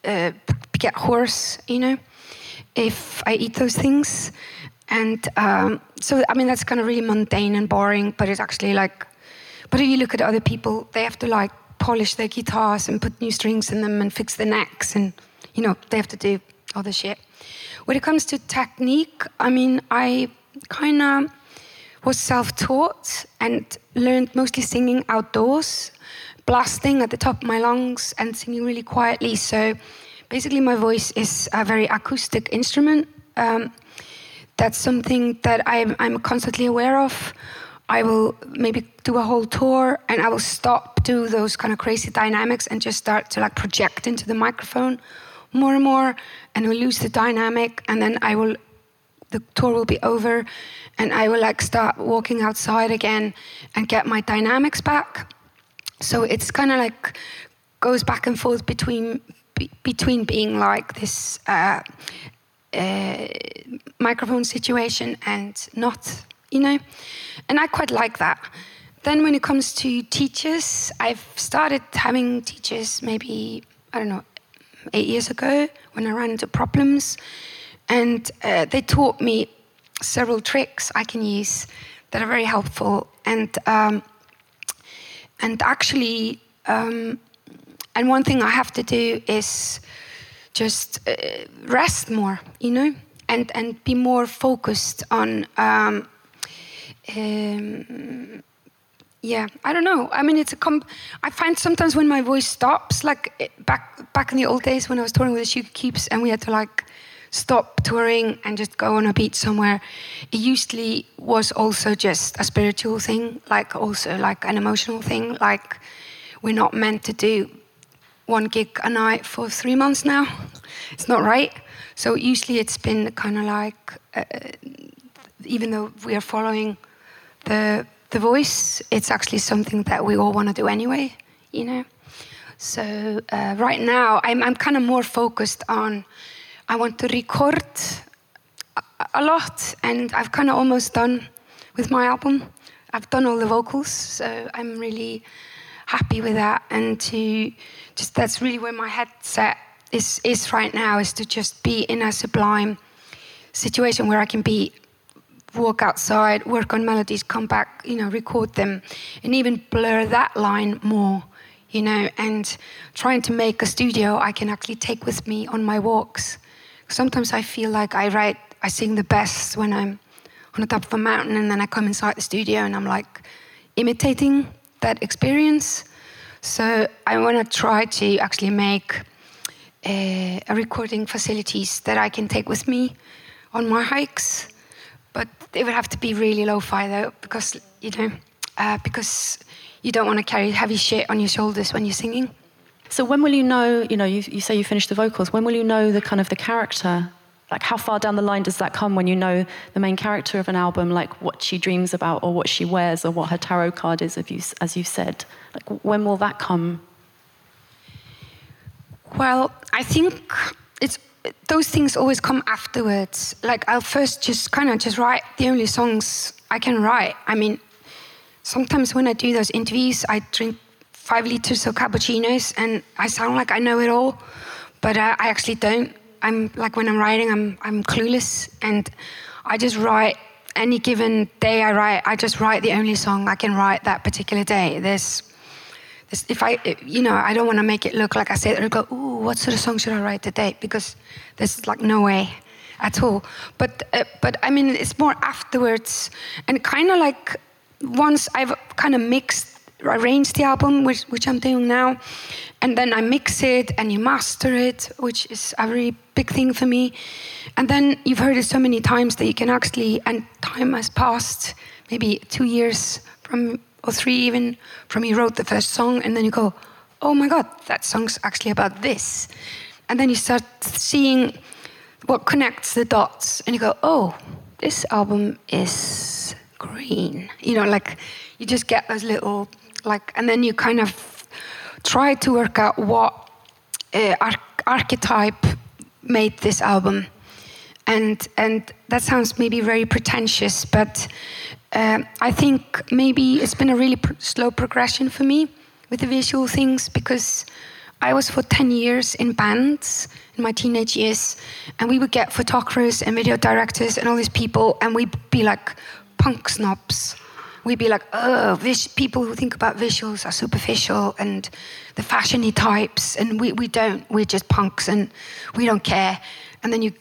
uh, get hoarse, you know, if I eat those things. And um, so, I mean, that's kind of really mundane and boring, but it's actually like, but if you look at other people, they have to like polish their guitars and put new strings in them and fix the necks and you know they have to do all the shit when it comes to technique i mean i kind of was self-taught and learned mostly singing outdoors blasting at the top of my lungs and singing really quietly. So basically my voice is a very acoustic instrument um, that's something that I'm, I'm constantly aware of. I will maybe do a whole tour and I will stop, do those kind of crazy dynamics and just start to like project into the microphone more and more and we'll lose the dynamic and then I will the tour will be over and I will like start walking outside again and get my dynamics back. So it's kind of like goes back and forth between be, between being like this uh, uh, microphone situation and not you know? And I quite like that. Then when it comes to teachers, I've started having teachers maybe, I don't know, eight years ago when I ran into problems. And uh, they taught me several tricks I can use that are very helpful. And, um, and actually, um, and one thing I have to do is just uh, rest more, you know, and, and be more focused on um, um, yeah, I don't know. I mean, it's a comp. I find sometimes when my voice stops, like back back in the old days when I was touring with the Sugarcubes, and we had to like stop touring and just go on a beach somewhere. It usually was also just a spiritual thing, like also like an emotional thing. Like we're not meant to do one gig a night for three months now. It's not right. So usually it's been kind of like, uh, even though we are following the the voice it's actually something that we all want to do anyway you know so uh, right now i'm, I'm kind of more focused on i want to record a, lot and i've kind of almost done with my album i've done all the vocals so i'm really happy with that and to just that's really where my headset is is right now is to just be in a sublime situation where i can be walk outside, work on melodies, come back, you know, record them, and even blur that line more, you know, and trying to make a studio I can actually take with me on my walks. Sometimes I feel like I write, I sing the best when I'm on the top of a mountain, and then I come inside the studio and I'm like imitating that experience. So I want to try to actually make a, uh, a recording facilities that I can take with me on my hikes but it would have to be really lo-fi though, because you know, uh, because you don't want to carry heavy shit on your shoulders when you're singing. So when will you know? You know, you, you say you finished the vocals. When will you know the kind of the character? Like how far down the line does that come when you know the main character of an album, like what she dreams about or what she wears or what her tarot card is, you, as you said? Like when will that come? Well, I think it's those things always come afterwards. Like I'll first just kind of just write the only songs I can write. I mean, sometimes when I do those interviews, I drink five liters of cappuccinos and I sound like I know it all, but uh, I actually don't. I'm like when I'm writing, I'm I'm clueless, and I just write any given day. I write. I just write the only song I can write that particular day. There's this, if I, you know, I don't want to make it look like I and go, ooh, what sort of song should I write today? Because there's like no way at all. But, uh, but I mean, it's more afterwards, and kind of like once I've kind of mixed, arranged the album, which, which I'm doing now, and then I mix it and you master it, which is a really big thing for me. And then you've heard it so many times that you can actually, and time has passed, maybe two years from or three even from you wrote the first song, and then you go, oh my God, that song's actually about this. And then you start seeing what connects the dots, and you go, oh, this album is green. You know, like you just get those little, like, and then you kind of try to work out what uh, archetype made this album. And, and that sounds maybe very pretentious, but uh, I think maybe it's been a really pr- slow progression for me with the visual things because I was for 10 years in bands in my teenage years, and we would get photographers and video directors and all these people, and we'd be like punk snobs. We'd be like, oh, vis- people who think about visuals are superficial and the fashiony types, and we, we don't. We're just punks and we don't care. And then you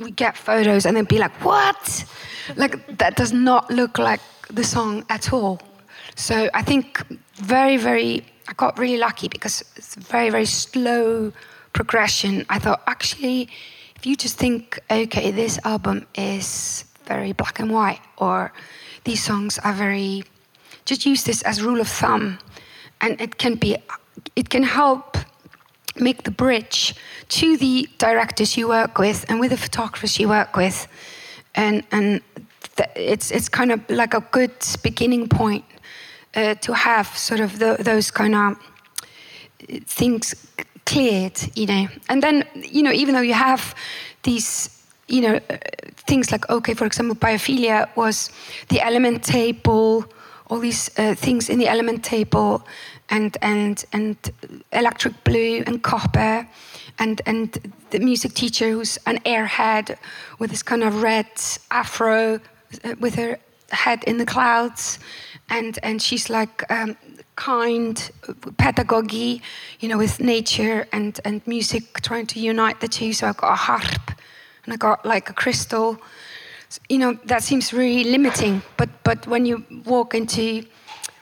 we get photos and then be like, what? like that does not look like the song at all. So I think very, very, I got really lucky because it's very, very slow progression. I thought actually, if you just think, okay, this album is very black and white, or these songs are very, just use this as rule of thumb, and it can be, it can help make the bridge to the directors you work with and with the photographers you work with. And, and th- it's, it's kind of like a good beginning point uh, to have sort of the, those kind of things cleared, you know. And then, you know, even though you have these you know, things like, okay, for example, biophilia was the element table, all these uh, things in the element table, and and and electric blue and copper and and the music teacher who's an airhead with this kind of red afro uh, with her head in the clouds and and she's like um, kind pedagogy you know with nature and and music trying to unite the two. So I've got a harp and i got like a crystal you know that seems really limiting but but when you walk into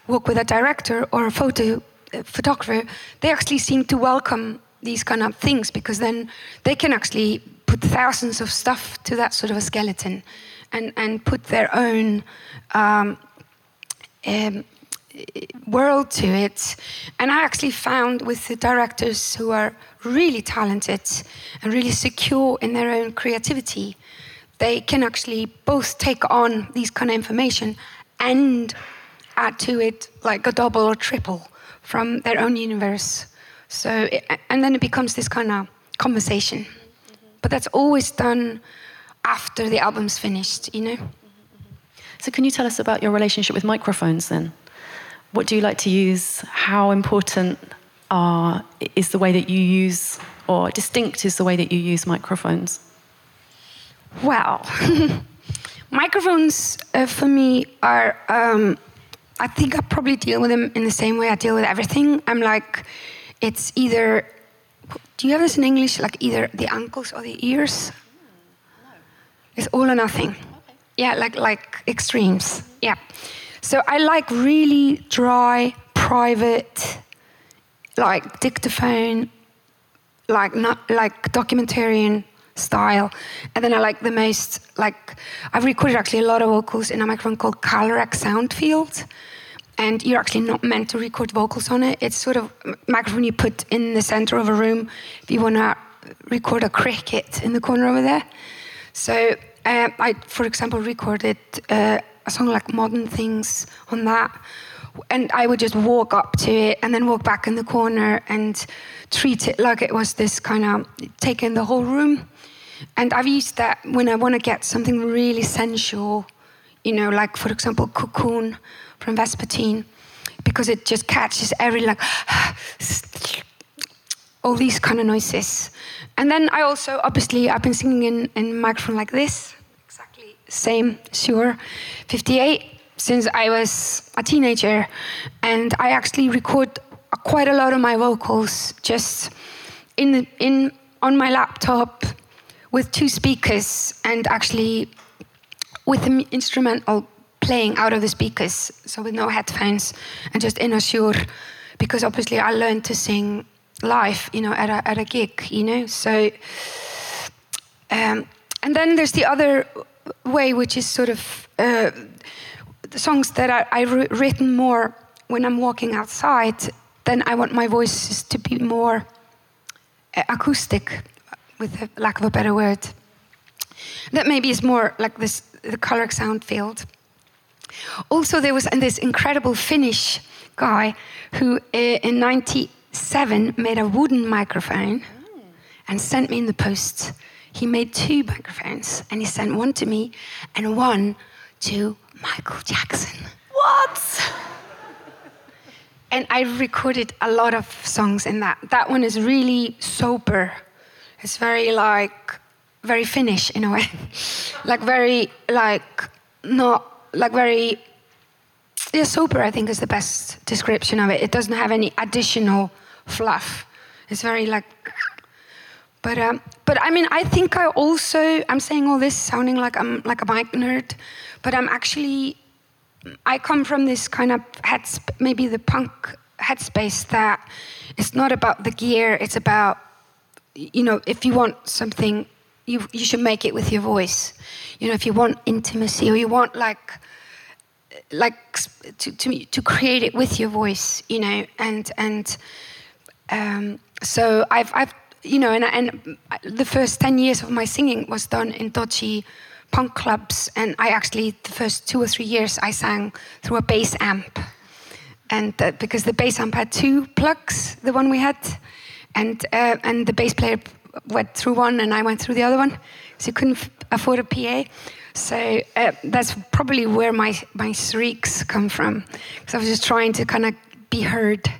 work with a director or a photo uh, photographer, they actually seem to welcome these kind of things because then they can actually put thousands of stuff to that sort of a skeleton and, and put their own um, um, world to it. And I actually found with the directors who are really talented and really secure in their own creativity, they can actually both take on these kind of information and add to it like a double or triple from their own universe. So, it, and then it becomes this kind of conversation. Mm-hmm. But that's always done after the album's finished, you know? Mm-hmm. So, can you tell us about your relationship with microphones then? What do you like to use? How important are, is the way that you use, or distinct is the way that you use microphones? Well, microphones uh, for me are um, I think I probably deal with them in the same way I deal with everything. I'm like, it's either, do you have this in English? Like either the ankles or the ears? No. It's all or nothing. Okay. Yeah, like like extremes. Yeah. So I like really dry, private, like dictaphone, like not like documentarian style. And then I like the most, like, I've recorded actually a lot of vocals in a microphone called Calrec Soundfield. And you're actually not meant to record vocals on it. It's sort of microphone you put in the center of a room if you want to record a cricket in the corner over there. So uh, I, for example, recorded uh, a song like Modern Things on that, and I would just walk up to it and then walk back in the corner and treat it like it was this kind of taking the whole room. And I've used that when I want to get something really sensual, you know, like for example, Cocoon from Vespertine, because it just catches every like all these kind of noises. And then I also, obviously, I've been singing in, in microphone like this, exactly same, Shure, 58 since I was a teenager, and I actually record quite a lot of my vocals just in in on my laptop with two speakers and actually with an instrumental playing out of the speakers, so with no headphones and just in a Shure, because obviously I learned to sing live, you know, at a at a gig, you know, so. Um, and then there's the other way, which is sort of uh, the songs that I, I've written more when I'm walking outside, then I want my voices to be more uh, acoustic, with a lack of a better word. That maybe is more like this the Calrec Soundfield. Also, there was this incredible Finnish guy who, uh, in '97, made a wooden microphone and sent me in the post. He made two microphones, and he sent one to me and one to Michael Jackson. What? And I recorded a lot of songs in that. That one is really sober. It's very like very Finnish in a way. like very like not like very yeah, sober I think is the best description of it. It doesn't have any additional fluff. It's very like but um, but I mean I think I also I'm saying all this sounding like I'm like a mic nerd but I'm actually I come from this kind of head maybe the punk headspace that it's not about the gear it's about you know if you want something you you should make it with your voice. You know if you want intimacy or you want like like to to to create it with your voice you know and and um, so I've I've you know and and the first 10 years of my singing was done in dodgy punk clubs, and I actually the first two or three years I sang through a bass amp, and uh, because the bass amp had two plugs, the one we had, and uh, and the bass player went through one and I went through the other one, so you couldn't afford a PA. So uh, that's probably where my my shrieks come from, because I was just trying to kind of be heard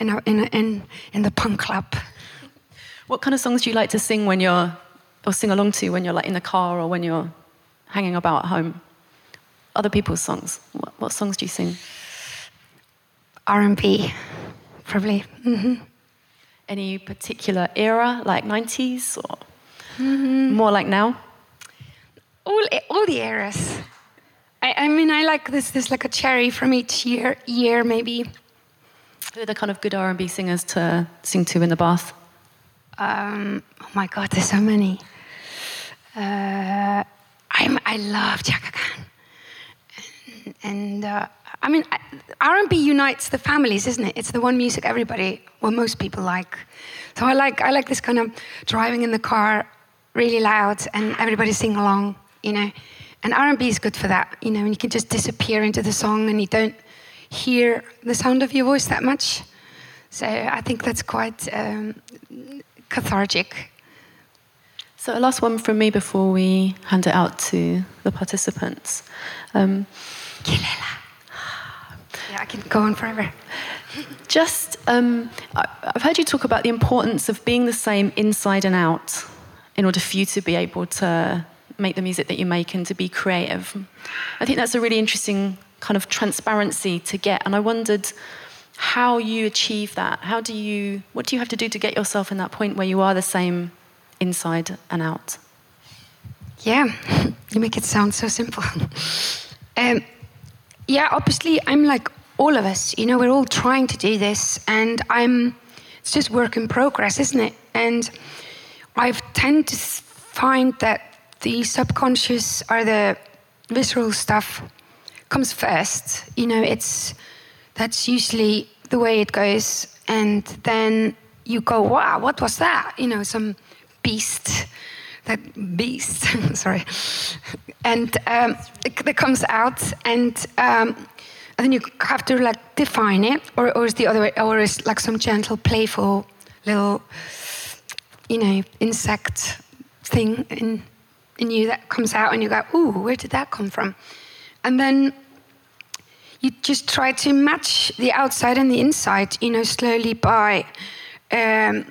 in a, in a, in in the punk club. What kind of songs do you like to sing when you're or sing along to when you're like in the car or when you're hanging about at home? Other people's songs. What, what songs do you sing? R&B, probably. Mm-hmm. Any particular era, like 90s or mm-hmm. more like now? All, all the eras. I, I mean, I like this. This like a cherry from each year, year maybe. Who are the kind of good R&B singers to sing to in the bath? Um, oh my God, there's so many. Uh, I love Chaka Khan. And, and uh, I mean, R&B unites the families, isn't it? It's the one music everybody, well, most people like. So I like, I like this kind of driving in the car really loud and everybody sing along, you know. And R&B is good for that, you know, and you can just disappear into the song and you don't hear the sound of your voice that much. So I think that's quite um, cathartic. So, a last one from me before we hand it out to the participants. Um, yeah, I can go on forever. Just, um, I've heard you talk about the importance of being the same inside and out in order for you to be able to make the music that you make and to be creative. I think that's a really interesting kind of transparency to get. And I wondered how you achieve that. How do you, what do you have to do to get yourself in that point where you are the same inside and out? Yeah, you make it sound so simple. um, yeah, obviously, I'm like all of us, you know, we're all trying to do this, and I'm, it's just work in progress, isn't it? And I've tend to find that the subconscious or the visceral stuff comes first. You know, it's, that's usually the way it goes. And then you go, wow, what was that? You know, some beast, that beast, sorry. And um, it, comes out. And um, then you have to like define it, or or is the other way, or is like some gentle, playful little, you know, insect thing in in you that comes out, and you go, ooh, where did that come from? And then you just try to match the outside and the inside, you know, slowly by, um,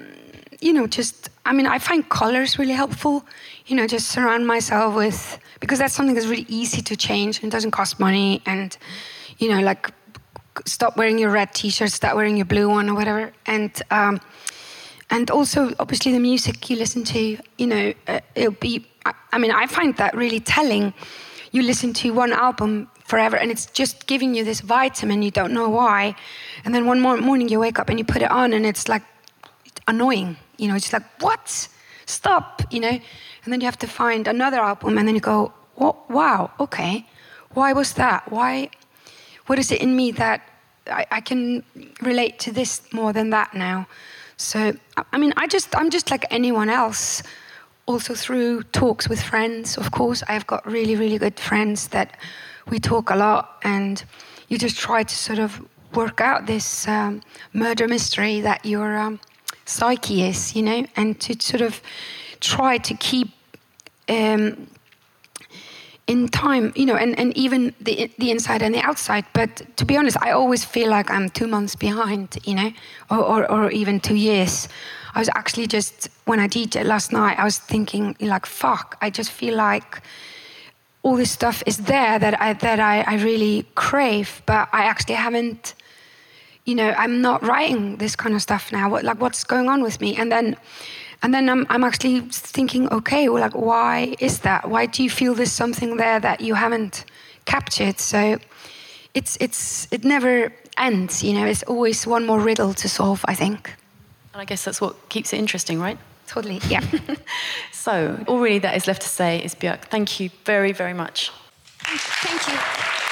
you know, just, I mean, I find colors really helpful, you know, just surround myself with, because that's something that's really easy to change and doesn't cost money. And, you know, like, stop wearing your red t shirt, start wearing your blue one or whatever. And, um, and also, obviously, the music you listen to, you know, uh, it'll be, I, I mean, I find that really telling. You listen to one album forever and it's just giving you this vitamin you don't know why and then one morning you wake up and you put it on and it's like annoying you know it's like what? Stop you know? And then you have to find another album and then you go wow okay. Why was that? Why what is it in me that I, I can relate to this more than that now? So i mean i just i'm just like anyone else. Also through talks with friends of course i've got really really good friends that we talk a lot, and you just try to sort of work out this um, murder mystery that your um, psyche is, you know, and to sort of try to keep um, in time, you know, and, and even the the inside and the outside. But to be honest, I always feel like I'm two months behind, you know, or, or, or even two years. I was actually just when I did it last night, I was thinking like, fuck, I just feel like all this stuff is there that I that I, I really crave, but I actually haven't. You know, I'm not writing this kind of stuff now. What, like, what's going on with me? And then, and then I'm, I'm actually thinking, okay, well, like, why is that? Why do you feel there's something there that you haven't captured? So, it's it's it never ends. You know, it's always one more riddle to solve. I think. And I guess that's what keeps it interesting, right? Totally, yeah. so, all really that is left to say is Björk, thank you very, very much. Thank you.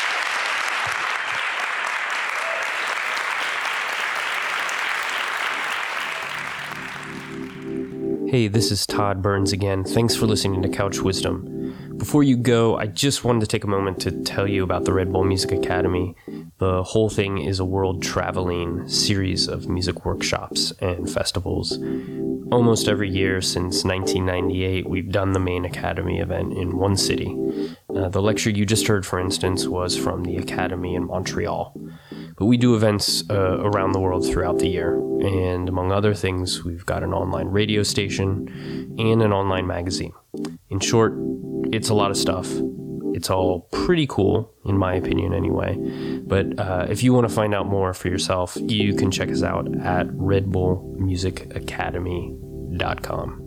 Hey, this is Todd Burns again. Thanks for listening to Couch Wisdom. Before you go, I just wanted to take a moment to tell you about the Red Bull Music Academy. The whole thing is a world traveling series of music workshops and festivals. Almost every year since 1998, we've done the main Academy event in one city. Uh, the lecture you just heard, for instance, was from the Academy in Montreal. But we do events uh, around the world throughout the year. And among other things, we've got an online radio station and an online magazine. In short, it's a lot of stuff. It's all pretty cool, in my opinion, anyway. But uh, if you want to find out more for yourself, you can check us out at redbullmusicacademy.com.